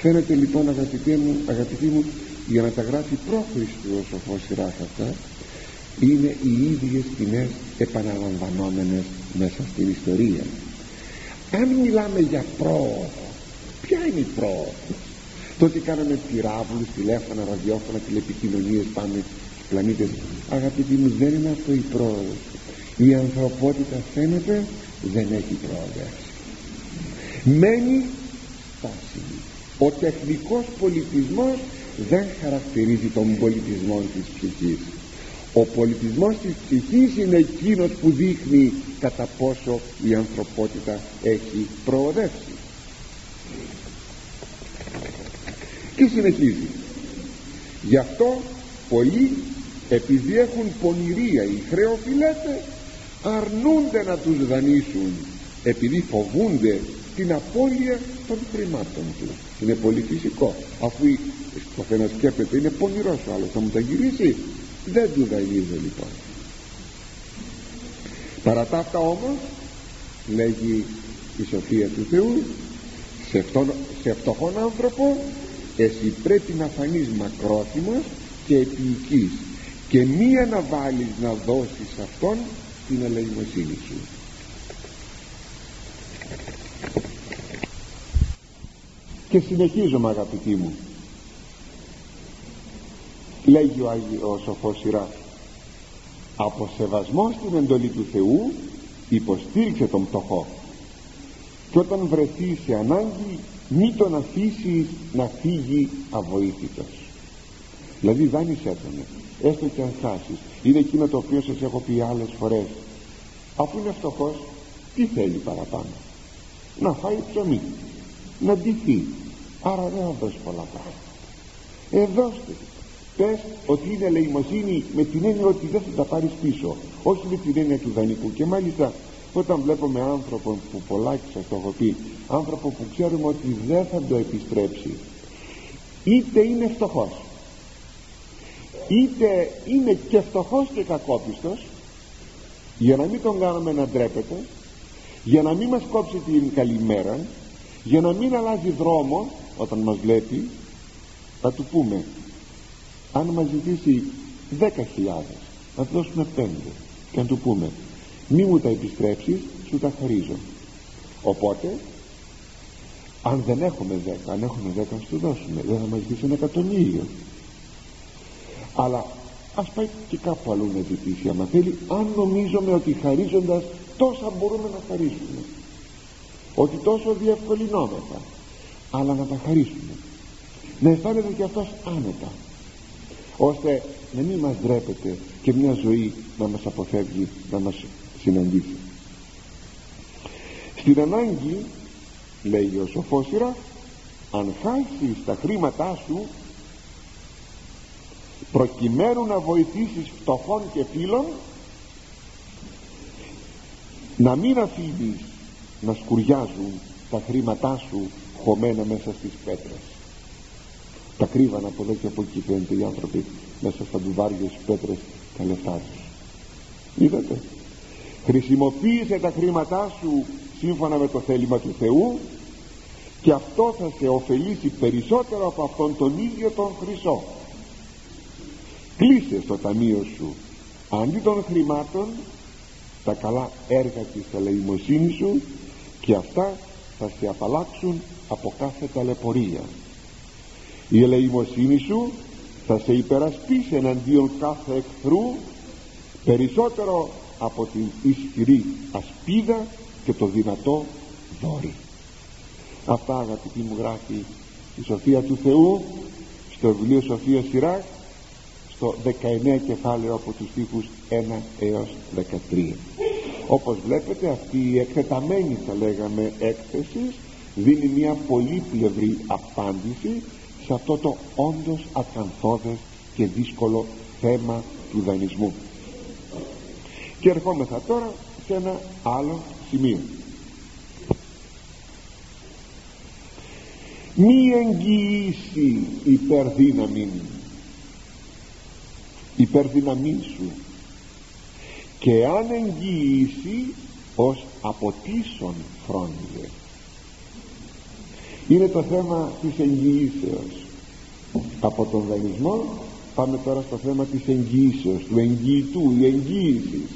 Φαίνεται λοιπόν αγαπητοί μου, αγαπητοί μου για να τα γράφει πρόχριστο ο σοφός σειράς αυτά είναι οι ίδιες σκηνές επαναλαμβανόμενες μέσα στην ιστορία. Αν μιλάμε για πρόοδο ποια είναι η πρόοδος; Το ότι κάναμε πυράβλους, τηλέφωνα, ραδιόφωνα, τηλεπικοινωνίες πάμε στους πλανήτες. Αγαπητοί μου δεν είναι αυτό η πρόοδος η ανθρωπότητα φαίνεται δεν έχει προοδεύσει μένει στάσιμη ο τεχνικός πολιτισμός δεν χαρακτηρίζει τον πολιτισμό της ψυχής. Ο πολιτισμός της ψυχής είναι εκείνος που δείχνει κατά πόσο η ανθρωπότητα έχει προοδεύσει. Και συνεχίζει. Γι' αυτό πολλοί επειδή έχουν πονηρία οι χρεοφιλέτες αρνούνται να τους δανείσουν επειδή φοβούνται την απώλεια των χρημάτων τους. Είναι πολύ φυσικό αφού το καθένας σκέπτεται είναι πονηρός ο άλλος θα μου τα γυρίσει δεν τους δανείζω λοιπόν. Παρά τα αυτά όμως λέγει η σοφία του Θεού σε, αυτόν, σε φτωχόν άνθρωπο εσύ πρέπει να φανείς μακρόθυμος και επίοικης και μία να βάλεις να δώσεις αυτόν την ελεημοσύνη σου. Και συνεχίζομαι αγαπητοί μου. Λέγει ο, Άγιος, ο Σοφός Σειράς από σεβασμό στην εντολή του Θεού υποστήριξε τον πτωχό και όταν βρεθεί σε ανάγκη μη τον αφήσεις να φύγει αβοήθητος δηλαδή δάνεισέ τον έστω και αν χάσεις είναι εκείνο το οποίο σας έχω πει άλλες φορές. Αφού είναι φτωχός τι θέλει παραπάνω; Να φάει ψωμί να ντυθεί. Άρα δεν θα δώσει πολλά πράγματα. Ε δώστε. Πες ότι είναι ελεημοσύνη με την έννοια ότι δεν θα τα πάρεις πίσω. Όχι με την έννοια του δανεικού. Και μάλιστα όταν βλέπουμε άνθρωπο που πολλά και σας το έχω πει άνθρωπο που ξέρουμε ότι δεν θα το επιστρέψει είτε είναι φτωχός είτε είναι και φτωχός και κακόπιστος για να μην τον κάνουμε να ντρέπεται για να μην μας κόψει την καλημέρα για να μην αλλάζει δρόμο όταν μας βλέπει θα του πούμε αν μας ζητήσει δέκα χιλιάδες να του δώσουμε πέντε και να του πούμε μη μου τα επιστρέψεις σου τα χαρίζω οπότε αν δεν έχουμε δέκα αν έχουμε δέκα σου δώσουμε. Δεν θα μας ζητήσει ένα εκατομμύριο αλλά ας πάει και κάπου αλλού να ζητήσει άμα θέλει αν νομίζουμε ότι χαρίζοντας τόσα μπορούμε να χαρίσουμε. Ότι τόσο διευκολυνόμεθα αλλά να τα χαρίσουμε. Να αισθάνεται και αυτός άνετα ώστε να μην μας ντρέπεται και μια ζωή να μας αποφεύγει να μας συναντήσει. Στην ανάγκη λέει ο Σοφόσυρα αν χάσεις τα χρήματά σου προκειμένου να βοηθήσεις φτωχών και φίλων να μην αφήνεις να σκουριάζουν τα χρήματά σου χωμένα μέσα στις πέτρες. Τα κρύβαν από εδώ και από εκεί φαίνεται οι άνθρωποι μέσα στα ντουβάρια στις πέτρες τα λεφτά τους. Είδατε. Χρησιμοποίησε τα χρήματά σου σύμφωνα με το θέλημα του Θεού και αυτό θα σε ωφελήσει περισσότερο από αυτόν τον ίδιο τον χρυσό κλείσε στο ταμείο σου αντί των χρημάτων τα καλά έργα της ελεημοσύνης σου και αυτά θα σε απαλλάξουν από κάθε ταλαιπωρία. Η ελεημοσύνη σου θα σε υπερασπίσει εναντίον κάθε εχθρού περισσότερο από την ισχυρή ασπίδα και το δυνατό δόρυ αυτά αγαπητοί μου γράφει η Σοφία του Θεού στο βιβλίο Σοφία Σιράκ στο 19 κεφάλαιο από τους στίχους 1 έως 13 όπως βλέπετε αυτή η εκτεταμένη θα λέγαμε έκθεση δίνει μια πολύπλευρη απάντηση σε αυτό το όντως ακαθόδες και δύσκολο θέμα του δανεισμού. Και ερχόμεθα τώρα σε ένα άλλο σημείο. Μη εγγυήσει υπερδύναμη υπερδυναμή σου και αν εγγυήσει ως αποτίσον φρόνιζε είναι το θέμα της εγγυήσεως. Από τον δανεισμό πάμε τώρα στο θέμα της εγγυήσεως του εγγυητού, η εγγύησης.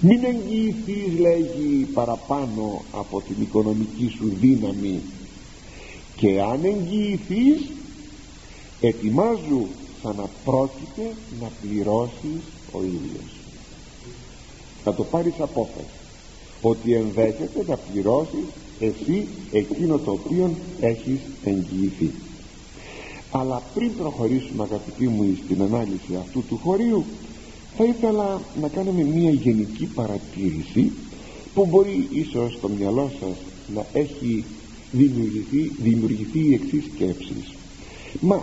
Μην εγγυηθείς λέγει παραπάνω από την οικονομική σου δύναμη. Και αν εγγυηθείς ετοιμάζου σαν να πρόκειται να πληρώσεις ο ίδιος. Θα το πάρεις απόφαση ότι ενδέχεται να πληρώσεις εσύ εκείνο το οποίο έχεις εγγυηθεί. Αλλά πριν προχωρήσουμε αγαπητοί μου στην ανάλυση αυτού του χωρίου θα ήθελα να κάνουμε μια γενική παρατήρηση που μπορεί ίσως στο μυαλό σας να έχει δημιουργηθεί, δημιουργηθεί η εξής σκέψη. Μα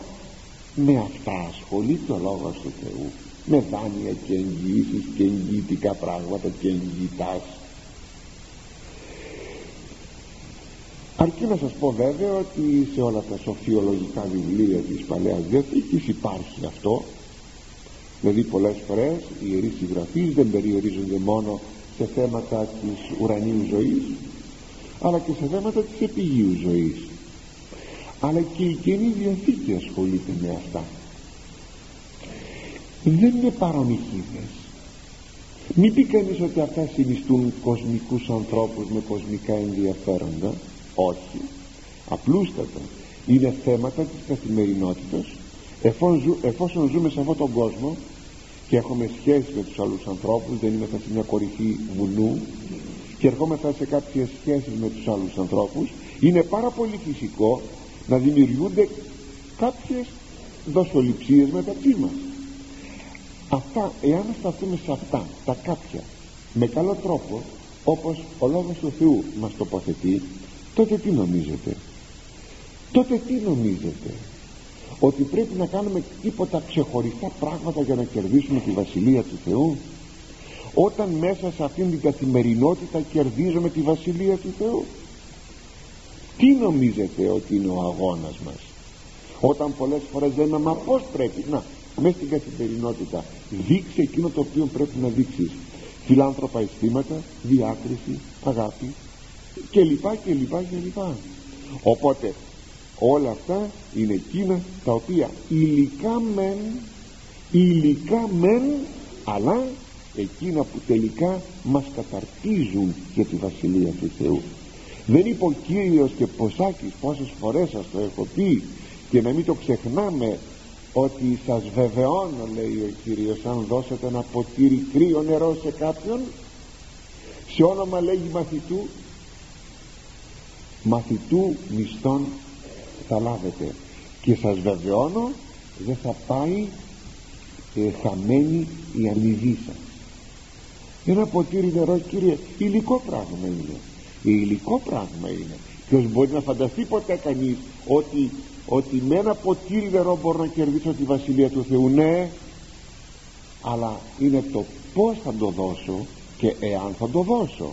με αυτά ασχολείται ο Λόγος του Θεού. Με δάνεια και εγγυήσεις και εγγυητικά πράγματα και εγγυητάς. Αρκεί να σας πω βέβαια ότι σε όλα τα σοφιολογικά βιβλία της Παλαιάς Διαθήκης υπάρχει αυτό. Δηλαδή πολλές φορές οι ιερείς συγγραφείς δεν περιορίζονται μόνο σε θέματα της ουρανίου ζωής αλλά και σε θέματα της επιγείου ζωής αλλά και η Καινή Διαθήκη ασχολείται με αυτά. Δεν είναι παρομυχίδες μην πει κανείς ότι αυτά συνιστούν κοσμικούς ανθρώπους με κοσμικά ενδιαφέροντα. Όχι. Απλούστατα. Είναι θέματα της καθημερινότητας. Εφόσον, ζούμε σε αυτόν τον κόσμο και έχουμε σχέση με τους άλλους ανθρώπους δεν είμαστε σε μια κορυφή βουνού και ερχόμεθα σε κάποιες σχέσεις με τους άλλους ανθρώπους είναι πάρα πολύ φυσικό να δημιουργούνται κάποιες δοσοληψίες μεταξύ μας. Αυτά εάν σταθούμε σε αυτά τα κάποια με καλό τρόπο όπως ο Λόγος του Θεού μας τοποθετεί τότε τι νομίζετε; Τότε τι νομίζετε; Ότι πρέπει να κάνουμε τίποτα ξεχωριστά πράγματα για να κερδίσουμε τη Βασιλεία του Θεού; Όταν μέσα σε αυτήν την καθημερινότητα κερδίζουμε τη Βασιλεία του Θεού; Τι νομίζετε ότι είναι ο αγώνας μας; Όταν πολλές φορές λέμε μα πως πρέπει να μέσα στην καθημερινότητα δείξει εκείνο το οποίο πρέπει να δείξεις. Φιλάνθρωπα αισθήματα, διάκριση, αγάπη και λοιπά και λοιπά και λοιπά οπότε όλα αυτά είναι εκείνα τα οποία υλικά μεν υλικά μεν αλλά εκείνα που τελικά μας καταρτίζουν για τη Βασιλεία του Θεού δεν είπε ο Κύριος και Ποσάκης πόσες φορές σας το έχω πει και να μην το ξεχνάμε ότι σας βεβαιώνω λέει ο Κύριος αν δώσετε ένα ποτήρι κρύο νερό σε κάποιον σε όνομα λέγει μαθητού μαθητού μισθών θα λάβετε. Και σας βεβαιώνω δεν θα πάει ε, χαμένη η αμοιβή σας. Ένα ποτήρι νερό κύριε υλικό πράγμα είναι υλικό πράγμα είναι. Ποιος μπορεί να φανταστεί ποτέ κανείς ότι, ότι με ένα ποτήρι νερό μπορώ να κερδίσω τη Βασιλεία του Θεού. Ναι αλλά είναι το πως θα το δώσω και εάν θα το δώσω.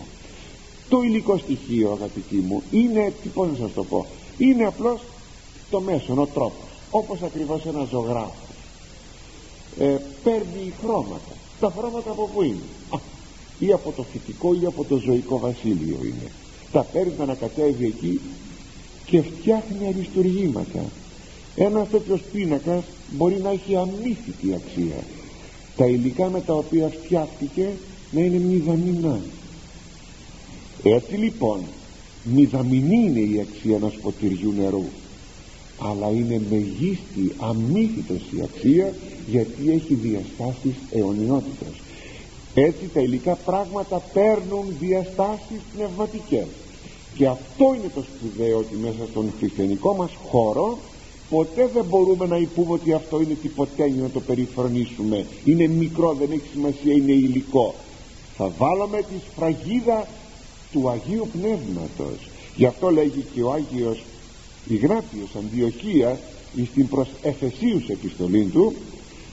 Το υλικό στοιχείο αγαπητοί μου είναι τι πώς να σας το πω είναι απλώς το μέσο, ο τρόπος όπως ακριβώς ένα ζωγράφος. Ε, παίρνει χρώματα. Τα χρώματα από πού είναι; Α, ή από το φυτικό ή από το ζωικό βασίλειο είναι. Τα παίρνει να ανακατεύει εκεί και φτιάχνει αριστουργήματα. Ένας τέτοιος πίνακας μπορεί να έχει αμύθιτη αξία. Τα υλικά με τα οποία φτιάχτηκε να είναι μηδαμινά. Έτσι λοιπόν μηδαμινή είναι η αξία ενός ποτηριού νερού. Αλλά είναι μεγίστη αμύθιτος η αξία γιατί έχει διαστάσεις αιωνιότητας έτσι τα υλικά πράγματα παίρνουν διαστάσεις πνευματικές. Και αυτό είναι το σπουδαίο ότι μέσα στον χριστιανικό μας χώρο ποτέ δεν μπορούμε να υπούμε ότι αυτό είναι τυποτένιο να το περιφρονήσουμε. Είναι μικρό δεν έχει σημασία είναι υλικό. Θα βάλουμε τη σφραγίδα του Αγίου Πνεύματος. Γι' αυτό λέγει και ο Άγιος Ιγνάτιος Αντιοχίας στην προς Εφεσίους επιστολή του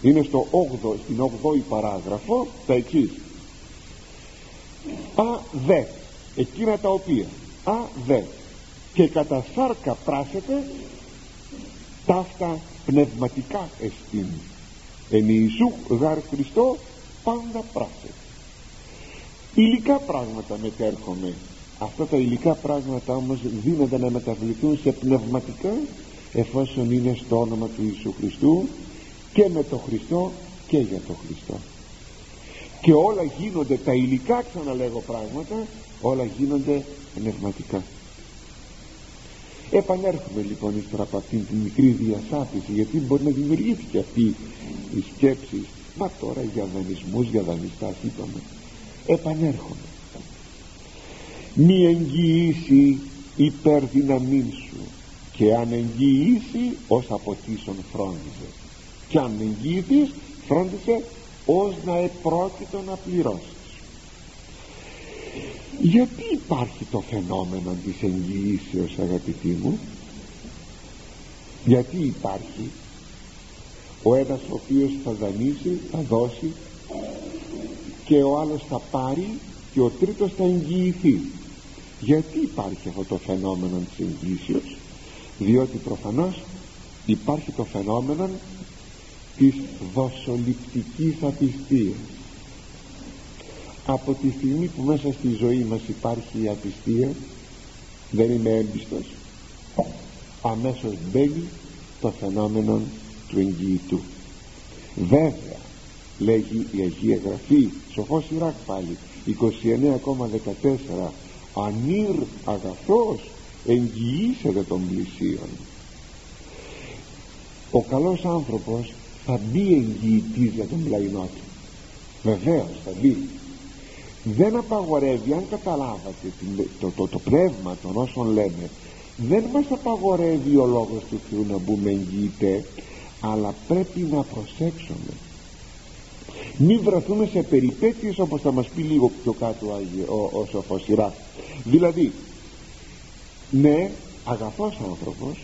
είναι στο 8, στην 8η παράγραφο τα εξής. Α δε εκείνα τα οποία α δε και κατά σάρκα πράσετε ταύτα πνευματικά εστίν. Εν Ιησού γαρ Χριστό πάντα πράσετε υλικά πράγματα μετέρχομαι. Αυτά τα υλικά πράγματα όμως δίνονται να μεταβληθούν σε πνευματικά εφόσον είναι στο όνομα του Ιησού Χριστού και με το Χριστό και για το Χριστό. Και όλα γίνονται τα υλικά ξαναλέγω πράγματα όλα γίνονται πνευματικά. Επανέρχομαι λοιπόν ύστερα από αυτήν την μικρή διασάφηση γιατί μπορεί να δημιουργήθηκε αυτή η σκέψη. Μα τώρα για δανεισμούς για δανειστάς είπαμε. Επανέρχομαι. Μη εγγυήσει υπέρ δυναμήν σου και αν εγγυήσει ως αποτίσον φρόντιζες και αν εγγυηθείς φρόντιζε ως να επρόκειτο να πληρώσεις. Γιατί υπάρχει το φαινόμενο της εγγυήσεως αγαπητοί μου; Γιατί υπάρχει; Ο ένας ο οποίος θα δανείσει θα δώσει και ο άλλος θα πάρει και ο τρίτος θα εγγυηθεί. Γιατί υπάρχει αυτό το φαινόμενο της εγγύσεως διότι προφανώς υπάρχει το φαινόμενο της δοσοληπτικής απιστίας από τη στιγμή που μέσα στη ζωή μας υπάρχει η απιστία δεν είμαι έμπιστος. Αμέσως μπαίνει το φαινόμενο του εγγυητού. Βέβαια λέγει η Αγία Γραφή σοφός Ιράκ πάλι 29,14 ανήρ αγαθός εγγυήσετε των πλησίων ο καλός άνθρωπος θα μπει εγγυητής για τον πλαϊνό του. Βεβαίως θα μπει. Δεν απαγορεύει αν καταλάβατε το, το, το πνεύμα των όσων λέμε δεν μας απαγορεύει ο λόγος του Θεού να μπούμε εγγυητέ αλλά πρέπει να προσέξουμε. Μην βρεθούμε σε περιπέτειες όπως θα μας πει λίγο πιο κάτω ο, ο, σοφός δηλαδή ναι αγαθός άνθρωπος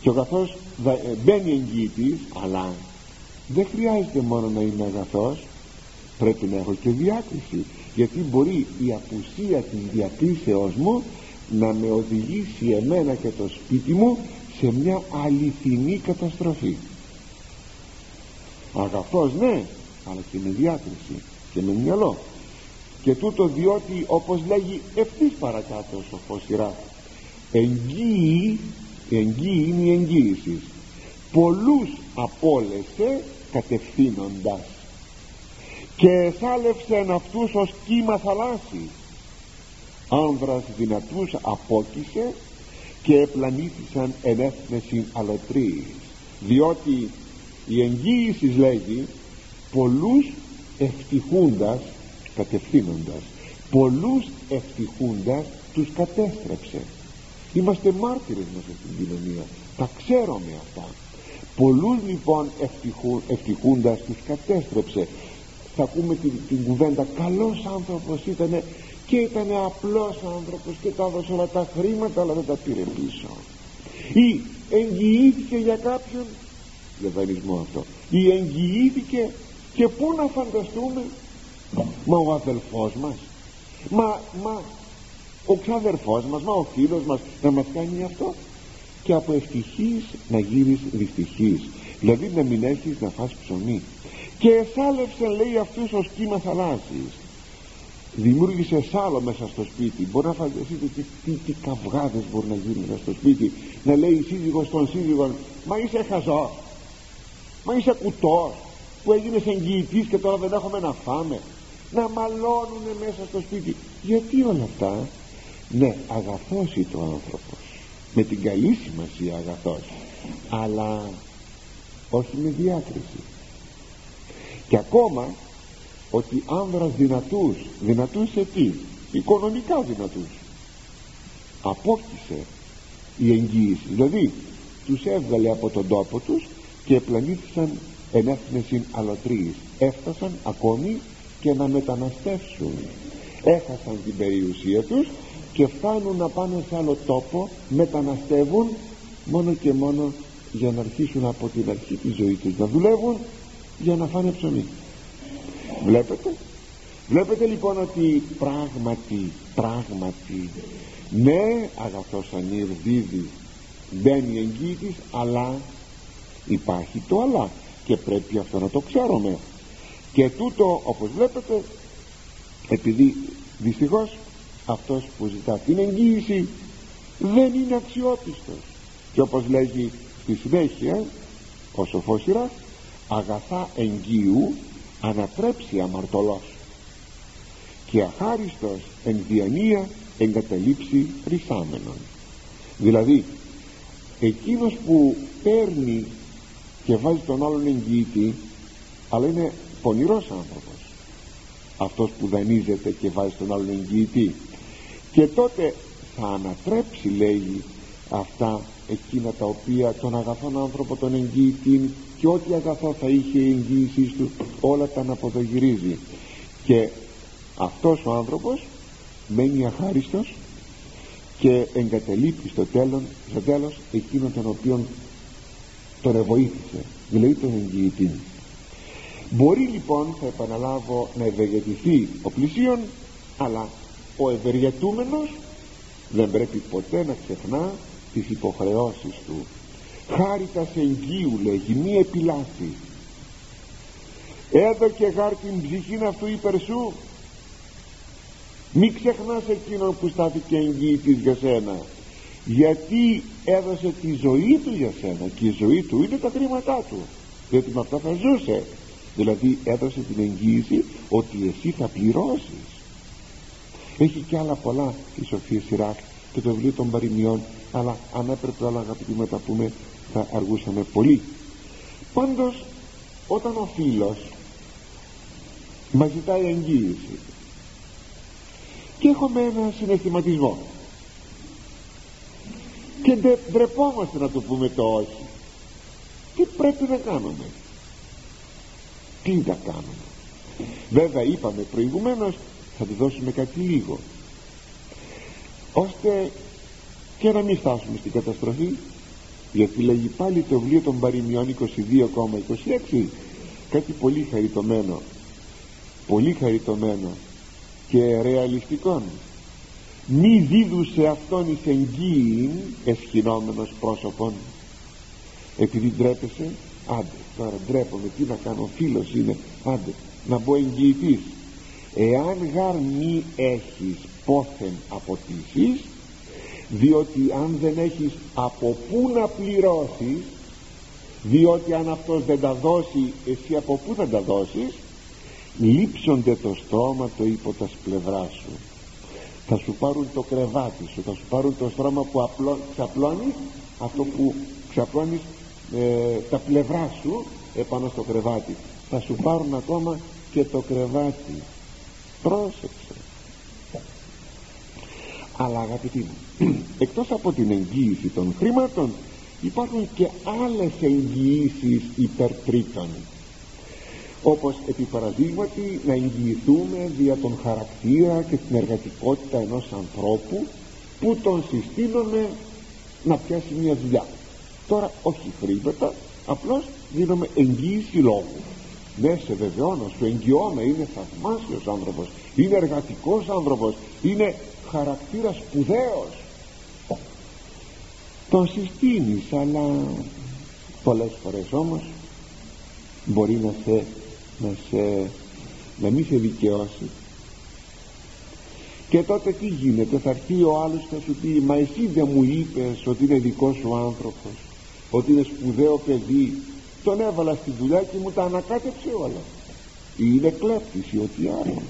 και ο καθώς ε, μπαίνει εγγύητης αλλά δεν χρειάζεται μόνο να είναι αγαθός. Πρέπει να έχω και διάκριση γιατί μπορεί η απουσία της διακρίσεώς μου να με οδηγήσει εμένα και το σπίτι μου σε μια αληθινή καταστροφή. Αγαθός ναι αλλά και με διάκριση και με μυαλό. Και τούτο διότι όπως λέγει ευθύς παρακάτω ο σοφός σειρά εγγύη εγγύη είναι η εγγύηση. Πολλούς απόλεσε κατευθύνοντας. Και εσάλευσεν αυτούς ως κύμα θαλάσσης. Άνδρας δυνατούς απόκησε και επλανήθησαν εν έθνεση αλωτρής διότι η εγγύηση λέγει πολλούς ευτυχούντας κατευθύνοντας. Πολλούς ευτυχούντας τους κατέστρεψε είμαστε μάρτυρες μέσα στην κοινωνία. Τα ξέρουμε αυτά. Πολλούς λοιπόν ευτυχού, ευτυχούντας τους κατέστρεψε. Θα ακούμε την, την κουβέντα. Καλός άνθρωπος ήταν και ήταν απλός άνθρωπος και τα έδωσε όλα τα χρήματα αλλά δεν τα πήρε πίσω ή εγγυήθηκε για κάποιον για δανεισμό αυτό. Ή εγγυήθηκε και πού να φανταστούμε μα ο αδελφός μας μα, μα ο ξαδερφός μας μα ο φίλος μας να μας κάνει αυτό. Και από ευτυχής να γίνεις δυστυχής. Δηλαδή να μην έχεις να φας ψωμί. Και εσάλευσε λέει αυτούς ως κύμα θαλάσσης. Δημιούργησε σάλο μέσα στο σπίτι. Μπορεί να φανταστείτε τι, τι, τι καυγάδες μπορεί να γίνουν μέσα στο σπίτι. Να λέει η σύζυγος των σύζυγων μα είσαι χαζός. Μα είσαι κουτός που έγινες εγγυητής και τώρα δεν έχουμε να φάμε να μαλώνουν μέσα στο σπίτι. Γιατί όλα αυτά; Ναι αγαθός είναι ο άνθρωπος. Με την καλή σημασία αγαθός. Αλλά όχι με διάκριση. Και ακόμα ότι άνδρας δυνατούς δυνατούς σε τι; Οικονομικά δυνατούς. Απόκτησε η εγγύηση δηλαδή τους έβγαλε από τον τόπο τους και πλανήθησαν εν έθνεσιν αλωτρίες έφτασαν ακόμη και να μεταναστεύσουν. Έχασαν την περιουσία τους και φτάνουν να πάνε σε άλλο τόπο μεταναστεύουν μόνο και μόνο για να αρχίσουν από την αρχή της ζωής τους να δουλεύουν για να φάνε ψωμί. Βλέπετε; Βλέπετε λοιπόν ότι πράγματι πράγματι ναι αγαθός ανήρ δίδει μπαίνει εγγύητης αλλά υπάρχει το αλλά και πρέπει αυτό να το ξέρουμε. Και τούτο όπως βλέπετε επειδή δυστυχώς αυτός που ζητά την εγγύηση δεν είναι αξιόπιστος. Και όπως λέγει στη συνέχεια ο σοφός αγαθά εγγύου ανατρέψει αμαρτωλός και αχάριστος εν διανία εγκαταλείψει ρισάμενον δηλαδή εκείνος που παίρνει και βάζει τον άλλον εγγύητη αλλά είναι πονηρός άνθρωπος. Αυτός που δανείζεται και βάζει τον άλλον εγγύητη και τότε θα ανατρέψει λέει αυτά εκείνα τα οποία τον αγαθόν άνθρωπο τον εγγύητη και ό,τι αγαθό θα είχε η εγγύησής του όλα τα αναποδογυρίζει. Και αυτός ο άνθρωπος μένει αχάριστος και εγκατελείπει στο τέλος, στο τέλος εκείνον τον οποίον τον ευοήθησε δηλαδή τον εγγυητή μπορεί λοιπόν θα επαναλάβω να ευεργετηθεί ο πλησίον αλλά ο ευεργετούμενος δεν πρέπει ποτέ να ξεχνά τις υποχρεώσεις του. Χάριτας εγγύου λέγει μη επιλάθη έδωκε γάρ την ψυχήν αυτού υπέρ σου. Μη ξεχνάς εκείνον που στάθηκε εγγύητης για σένα. Γιατί έδωσε τη ζωή του για σένα και η ζωή του είναι τα χρήματά του. Διότι με αυτά θα ζούσε. Δηλαδή έδωσε την εγγύηση ότι εσύ θα πληρώσεις έχει και άλλα πολλά η Σοφία Σιράκ και το βιβλίο των παροιμιών αλλά αν έπρεπε όλα αγαπητοί να τα πούμε θα αργούσαμε πολύ. Πάντως όταν ο φίλος μας ζητάει εγγύηση και έχουμε ένα συναισθηματισμό και ντρεπόμαστε να το πούμε το όχι τι πρέπει να κάνουμε; Τι να κάνουμε; Βέβαια είπαμε προηγουμένως θα του δώσουμε κάτι λίγο. Ώστε και να μην φτάσουμε στην καταστροφή γιατί λέγει πάλι το βιβλίο των παροιμιών 22,26 κάτι πολύ χαριτωμένο πολύ χαριτωμένο και ρεαλιστικό. Μη δίδου σε αυτόν εις εγγύην εσχυνόμενος πρόσωπον επειδή ντρέπεσαι άντε τώρα ντρέπομαι τι να κάνω φίλος είναι άντε να μπω εγγυητής εάν γαρ μη έχεις πόθεν αποτίσεις διότι αν δεν έχεις από πού να πληρώσεις διότι αν αυτός δεν τα δώσει εσύ από πού θα τα δώσεις λείψονται το στόμα το υπό τας πλευράς σου. Θα σου πάρουν το κρεβάτι σου θα σου πάρουν το στρώμα που απλώ, ξαπλώνεις αυτό που ξαπλώνεις ε, τα πλευρά σου επάνω στο κρεβάτι. Θα σου πάρουν ακόμα και το κρεβάτι πρόσεξε. Αλλά αγαπητοί μου [CLEARS THROAT] εκτός από την εγγύηση των χρήματων υπάρχουν και άλλες εγγυήσεις υπέρ τρίτων όπως επί παραδείγματι να εγγυηθούμε δια τον χαρακτήρα και την εργατικότητα ενός ανθρώπου που τον συστήνουμε να πιάσει μια δουλειά. Τώρα όχι χρήματα απλώς δίνουμε εγγύηση λόγου ναι σε βεβαιώνω σου εγγυώμαι είναι θαυμάσιος άνθρωπος είναι εργατικός άνθρωπος είναι χαρακτήρας σπουδαίος. Τον συστήνεις αλλά πολλές φορές όμως μπορεί να σε να, σε, να μην σε δικαιώσει. Και τότε τι γίνεται θα έρθει ο άλλος και θα σου πει μα εσύ δεν μου είπες ότι είναι δικός σου άνθρωπος ότι είναι σπουδαίο παιδί τον έβαλα στη δουλειά και μου τα ανακάτεψε όλα. Ή είναι κλέπτης ή ό,τι άλλο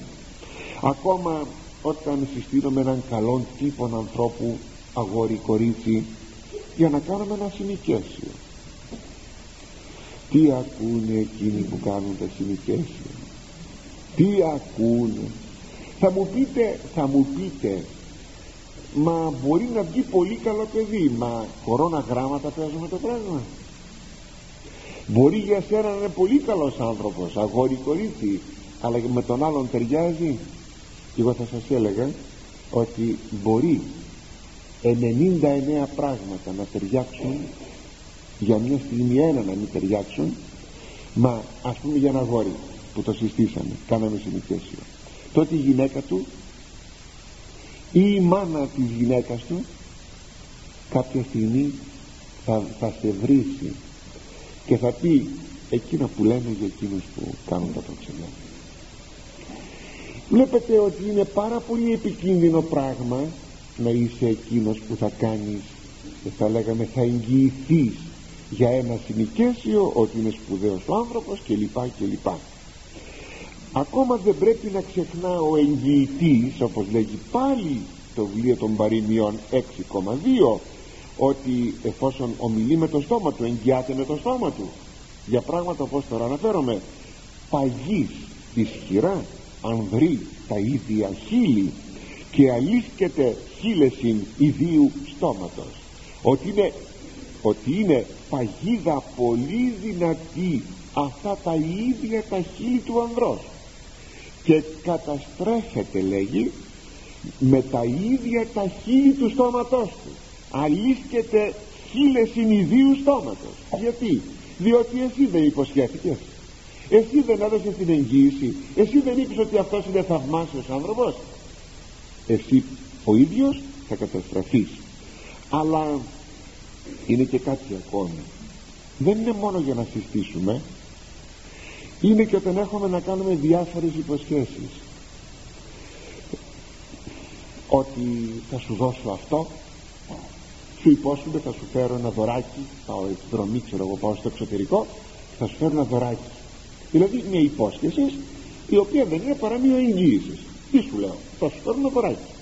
ακόμα όταν συστήνουμε έναν καλόν τύπον ανθρώπου αγόρι κορίτσι για να κάνουμε ένα συνοικέσιο. Τι ακούνε εκείνοι που κάνουν τα συνοικέσια; Τι ακούνε; Θα μου πείτε θα μου πείτε μα μπορεί να βγει πολύ καλό παιδί μα κορώνα γράμματα παίζουμε το πράγμα μπορεί για σένα να είναι πολύ καλός άνθρωπος αγόρι κορίτσι αλλά με τον άλλον ταιριάζει. Και εγώ θα σας έλεγα ότι μπορεί 99 πράγματα να ταιριάξουν για μια στιγμή ένα να μην ταιριάξουν μα ας πούμε για ένα γόρι που το συστήσαμε κάναμε συνοικέσιο. Τότε η γυναίκα του ή η μάνα της γυναίκας του κάποια στιγμή θα, θα σε βρίσει και θα πει εκείνα που λένε για εκείνους που κάνουν τα προξενιά βλέπετε ότι είναι πάρα πολύ επικίνδυνο πράγμα να είσαι εκείνος που θα κάνεις θα λέγαμε θα εγγυηθείς για ένα συνοικέσιο ότι είναι σπουδαίος ο άνθρωπος και λοιπά και λοιπά ακόμα δεν πρέπει να ξεχνά ο εγγυητής όπως λέγει πάλι το βιβλίο των παροιμιών 6,2 ότι εφόσον ομιλεί με το στόμα του εγγυάται με το στόμα του. Για πράγματα όπως τώρα αναφέρομαι. Παγής ισχυρά ανδρεί τα ίδια χείλη και αλήσκεται χείλεσιν ιδίου στόματος. Ότι είναι, ότι είναι παγίδα πολύ δυνατή αυτά τα ίδια τα χείλη του ανδρός. Και καταστρέφεται λέγει με τα ίδια τα χείλη του στόματός του αλήσκεται χίλες συνειδίου στόματος. Γιατί; Διότι εσύ δεν υποσχέθηκες. Εσύ δεν έδωσες την εγγύηση. Εσύ δεν είπες ότι αυτός είναι θαυμάσιος άνθρωπος. Εσύ ο ίδιος θα καταστραφείς. Αλλά είναι και κάτι ακόμη. Δεν είναι μόνο για να συστήσουμε. Είναι και όταν έχουμε να κάνουμε διάφορες υποσχέσεις. Ότι θα σου δώσω αυτό σου υπόσχομαι θα σου φέρω ένα δωράκι πάω δρομή ξέρω εγώ πάω στο εξωτερικό θα σου φέρω ένα δωράκι. Δηλαδή μια υπόσχεση η οποία δεν είναι παρά μια εγγύηση. Τι σου λέω θα σου φέρω ένα δωράκι.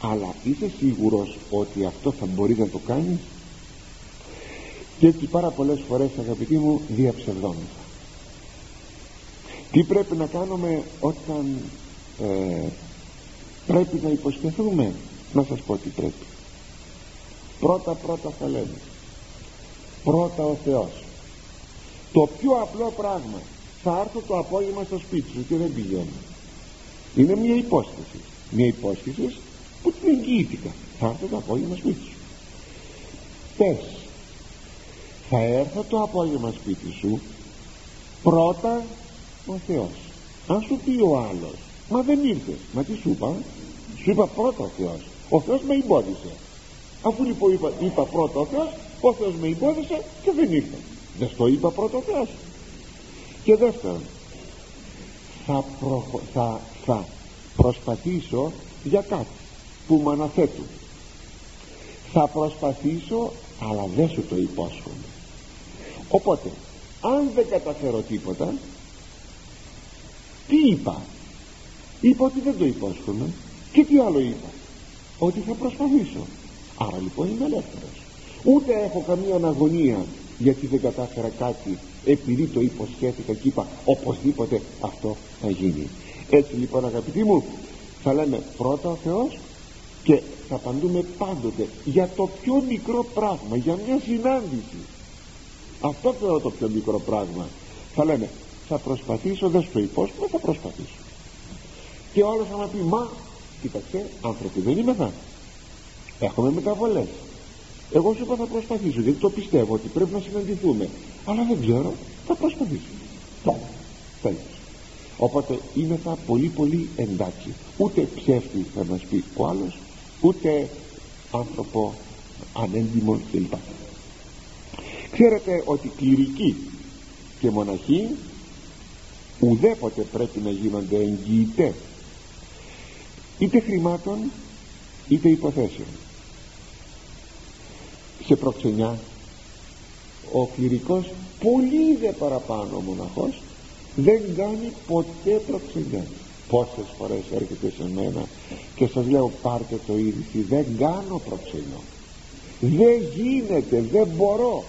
Αλλά είσαι σίγουρος ότι αυτό θα μπορεί να το κάνεις; Και έτσι πάρα πολλές φορές αγαπητοί μου διαψευδόμεθα. Τι πρέπει να κάνουμε όταν ε, πρέπει να υποσχεθούμε να σας πω τι πρέπει πρώτα πρώτα θα λέμε. Πρώτα ο Θεός. Το πιο απλό πράγμα. Θα έρθω το απόγευμα στο σπίτι σου και δεν πηγαίνω. Είναι μια υπόσχεση. Μια υπόσχεση που την εγγυήθηκα. Θα έρθω το απόγευμα σπίτι σου. Πες θα έρθω το απόγευμα σπίτι σου πρώτα ο Θεός. Αν σου πει ο άλλος μα δεν ήρθες. Μα τι σου είπα σου είπα πρώτα ο Θεός. Ο Θεός με εμπόδισε αφού λοιπόν είπα, είπα πρώτα ο Θεός ο Θεός με εμπόδισε και δεν ήρθα δεν στο είπα πρώτα ο Θεός. Και δεύτερον θα, θα, θα προσπαθήσω για κάτι που με αναθέτουν. Θα προσπαθήσω αλλά δεν σου το υπόσχομαι. Οπότε αν δεν καταφέρω τίποτα τι είπα; Είπα ότι δεν το υπόσχομαι. Και τι άλλο είπα; Ότι θα προσπαθήσω άρα λοιπόν είμαι ελεύθερος. Ούτε έχω καμία αναγωνία γιατί δεν κατάφερα κάτι επειδή το υποσχέθηκα και είπα οπωσδήποτε αυτό θα γίνει. Έτσι λοιπόν αγαπητοί μου θα λέμε πρώτα ο Θεός και θα απαντούμε πάντοτε για το πιο μικρό πράγμα για μια συνάντηση. Αυτό θεωρώ το πιο μικρό πράγμα. Θα λέμε θα προσπαθήσω δεν σου υπόσχομαι θα προσπαθήσω. Και ο άλλος θα πει μα κοίταξε άνθρωποι δεν είμαι θα έχουμε μεταβολές. Εγώ σου είπα θα προσπαθήσω γιατί το πιστεύω ότι πρέπει να συναντηθούμε. Αλλά δεν ξέρω θα προσπαθήσω. Τέλος. Οπότε είναι θα πολύ πολύ εντάξει. Ούτε ψεύτη θα μας πει ο άλλος ούτε άνθρωπο ανέντιμο κλπ. Ξέρετε ότι κληρικοί και μοναχοί ουδέποτε πρέπει να γίνονται εγγυητές είτε χρημάτων είτε υποθέσεων σε προξενιά. Ο κληρικός πολύ δε παραπάνω ο μοναχός δεν κάνει ποτέ προξενιά. Πόσες φορές έρχεται σε μένα και σας λέω πάρτε το είδηση δεν κάνω προξενιό δεν γίνεται δεν μπορώ.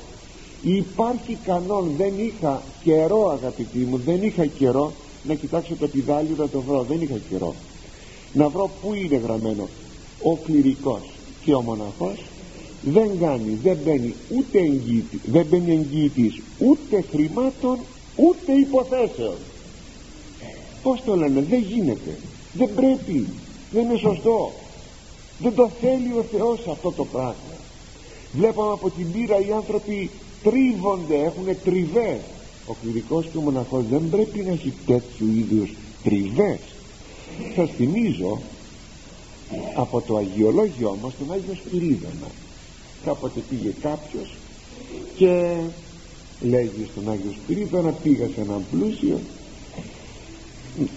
Υπάρχει κανόν δεν είχα καιρό αγαπητοί μου δεν είχα καιρό να κοιτάξω το πιδάλιο να το βρω. Δεν είχα καιρό. Να βρω που είναι γραμμένο ο κληρικός και ο μοναχός δεν κάνει, δεν μπαίνει ούτε εγγύητης, δεν μπαίνει εγγύητης ούτε χρημάτων ούτε υποθέσεων. Πως το λένε δεν γίνεται. Δεν πρέπει δεν είναι σωστό. Δεν το θέλει ο Θεός αυτό το πράγμα. Βλέπαμε από την πείρα οι άνθρωποι τρίβονται έχουν τριβές. Ο κληρικός και ο μοναχός δεν πρέπει να έχει τέτοιου είδους τριβές. Σας θυμίζω από το αγιολόγιο μας τον Άγιο Σπυρίδωνα κάποτε πήγε κάποιος και λέγει στον Άγιο Σπυρίδωνα πήγα σε έναν πλούσιο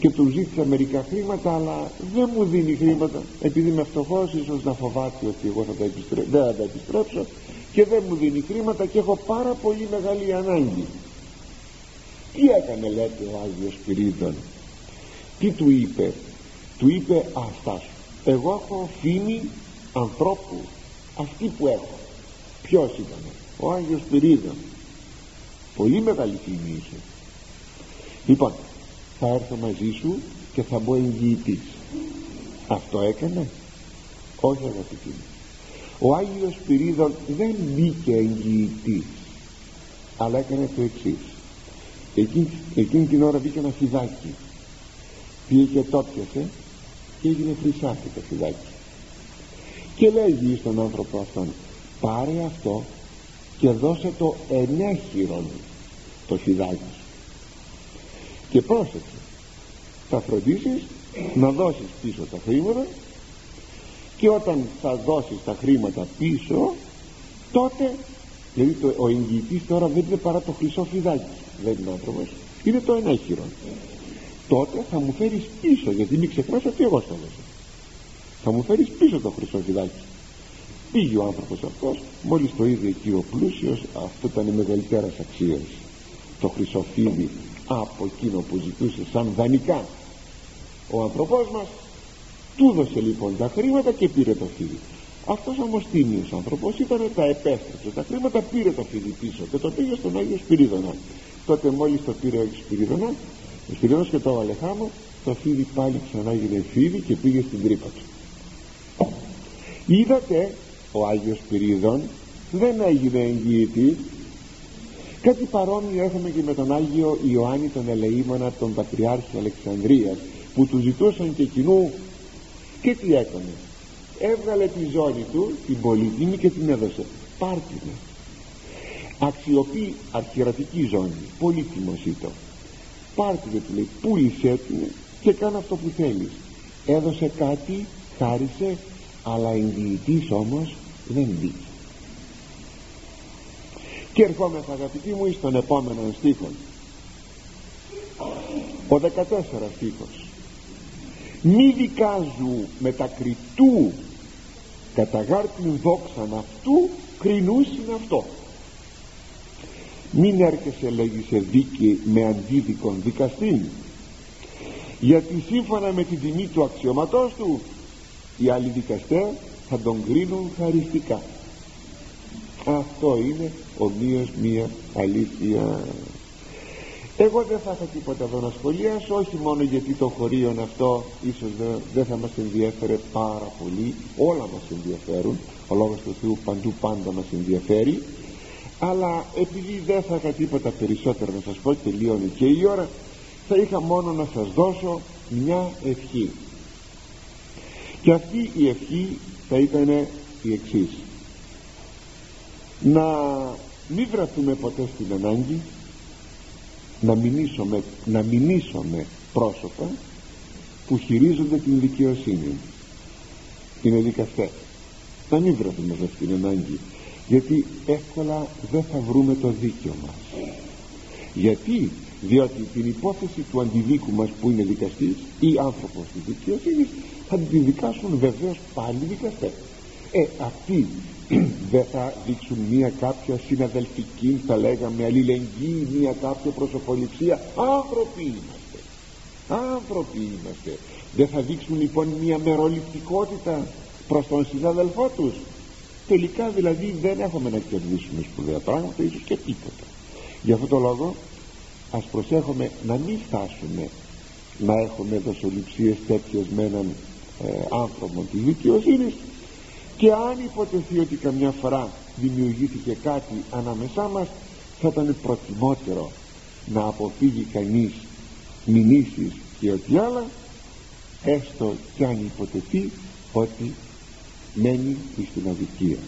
και του ζήτησα μερικά χρήματα αλλά δεν μου δίνει χρήματα. Επειδή είμαι φτωχός ίσως να φοβάται ότι εγώ θα τα επιστρέψω, δεν θα τα επιστρέψω και δεν μου δίνει χρήματα και έχω πάρα πολύ μεγάλη ανάγκη τι έκανε λέτε ο Άγιος Σπυρίδων; Τι του είπε; Του είπε αυτά σου. Εγώ έχω φήμη ανθρώπου αυτή που έχω ποιος ήταν. Ο Άγιος Σπυρίδων πολύ μεγάλη φήμη είχε λοιπόν θα έρθω μαζί σου και θα μπω εγγυητής. Αυτό έκανε. Όχι αγαπητοί μου ο Άγιος Σπυρίδων δεν μπήκε εγγυητής αλλά έκανε το εξής. Εκείνη, εκείνη την ώρα μπήκε ένα φιδάκι. Πήγε και το πιασε και έγινε χρυσάφι το φιδάκι και λέγει στον άνθρωπο αυτόν πάρε αυτό και δώσε το ενέχειρον το φιδάκι και πρόσεξε θα φροντίσεις να δώσεις πίσω τα χρήματα και όταν θα δώσεις τα χρήματα πίσω τότε δηλαδή το, ο εγγυητής τώρα δεν είναι παρά το χρυσό φιδάκι δεν είναι άνθρωπος είναι το ενέχειρο τότε θα μου φέρεις πίσω γιατί μην ξεχνάς ότι εγώ στο έδωσα θα μου φέρεις πίσω το χρυσό φιδάκι. Πήγε ο άνθρωπος αυτός μόλις το είδε εκεί ο πλούσιος αυτό ήταν η μεγαλύτερας αξίας. Το χρυσοφίδι από εκείνο που ζητούσε σαν δανεικά. Ο άνθρωπός μας του δώσε λοιπόν τα χρήματα και πήρε το φίδι. Αυτός όμως τίμιος άνθρωπος; Ήταν τα επέστρεψε. Τα χρήματα πήρε το φίδι πίσω και το πήγε στον Άγιο Σπυρίδωνα. Τότε μόλις το πήρε ο Άγιος Σπυρίδωνας ο Σπυρίδωνας και το έβαλε χάμω το φίδι πάλι ξανά έγινε φίδι και πήγε στην τρύπα του είδατε ο Άγιος Σπυρίδων δεν έγινε εγγύητη κάτι παρόμοιο έχουμε και με τον Άγιο Ιωάννη τον Ελεήμονα τον Πατριάρχη Αλεξανδρίας που του ζητούσαν και κοινού. Και τι έκανε. Έβγαλε τη ζώνη του την πολύτιμη και την έδωσε. Πάρτινε αξιοποιεί αρχιερατική ζώνη πολύτιμος ήταν πάρτινε του λέει πούλησε την και κάνε αυτό που θέλεις. Έδωσε κάτι χάρισε αλλά εγγυητής όμως δεν μπήκε και ερχόμεθα αγαπητοί μου στον επόμενο στίχο. Ο 14 στίχος. Μη δικάζου μετακριτού κατά γάρτην δόξαν αυτού κρινούσιν αυτό μην έρχεσαι λέγει σε δίκη με αντίδικον δικαστή γιατί σύμφωνα με την τιμή του αξιωματός του οι άλλοι δικαστές θα τον κρίνουν χαριστικά. Αυτό είναι ομοίως μία αλήθεια. Εγώ δεν θα είχα τίποτα εδώ να σχολιάσω όχι μόνο γιατί το χωρίον αυτό ίσως δεν θα μας ενδιαφέρε πάρα πολύ. Όλα μας ενδιαφέρουν. Ο λόγος του Θεού παντού πάντα μας ενδιαφέρει. Αλλά επειδή δεν θα είχα τίποτα περισσότερο να σας πω τελειώνει και η ώρα θα είχα μόνο να σας δώσω μια ευχή και αυτή η ευχή θα ήταν η εξής. Να μην βρεθούμε ποτέ στην ανάγκη να μηνύσουμε, να μηνύσουμε πρόσωπα που χειρίζονται την δικαιοσύνη. Είναι δικαστές να μην βρεθούμε σε αυτήν την ανάγκη. Γιατί εύκολα δεν θα βρούμε το δίκαιο μας. Γιατί; Διότι την υπόθεση του αντιδίκου μας που είναι δικαστής ή άνθρωπος της δικαιοσύνης θα την δικάσουν βεβαίως πάλι δικαστές. Ε αυτοί [CLEARS THROAT] δεν θα δείξουν μία κάποια συναδελφική θα λέγαμε αλληλεγγύη μία κάποια προσωποληψία. Άνθρωποι είμαστε. Άνθρωποι είμαστε. Δεν θα δείξουν λοιπόν μία μεροληπτικότητα προς τον συναδελφό τους. Τελικά δηλαδή δεν έχουμε να κερδίσουμε σπουδαία πράγματα ίσως και τίποτα. Γι' αυτό το λόγο ας προσέχουμε να μην φτάσουμε να έχουμε δοσοληψίες τέτοιες με έναν ε, άνθρωπο της δικαιοσύνης. Και αν υποτεθεί ότι καμιά φορά δημιουργήθηκε κάτι ανάμεσά μας θα ήταν προτιμότερο να αποφύγει κανείς μηνύσεις και ό,τι άλλα έστω κι αν υποτεθεί ότι μένει στην αδικία.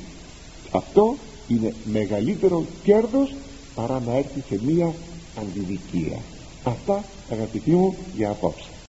Αυτό είναι μεγαλύτερο κέρδος παρά να έρθει σε μία αντιδικία αυτά αγαπητοί μου για απόψε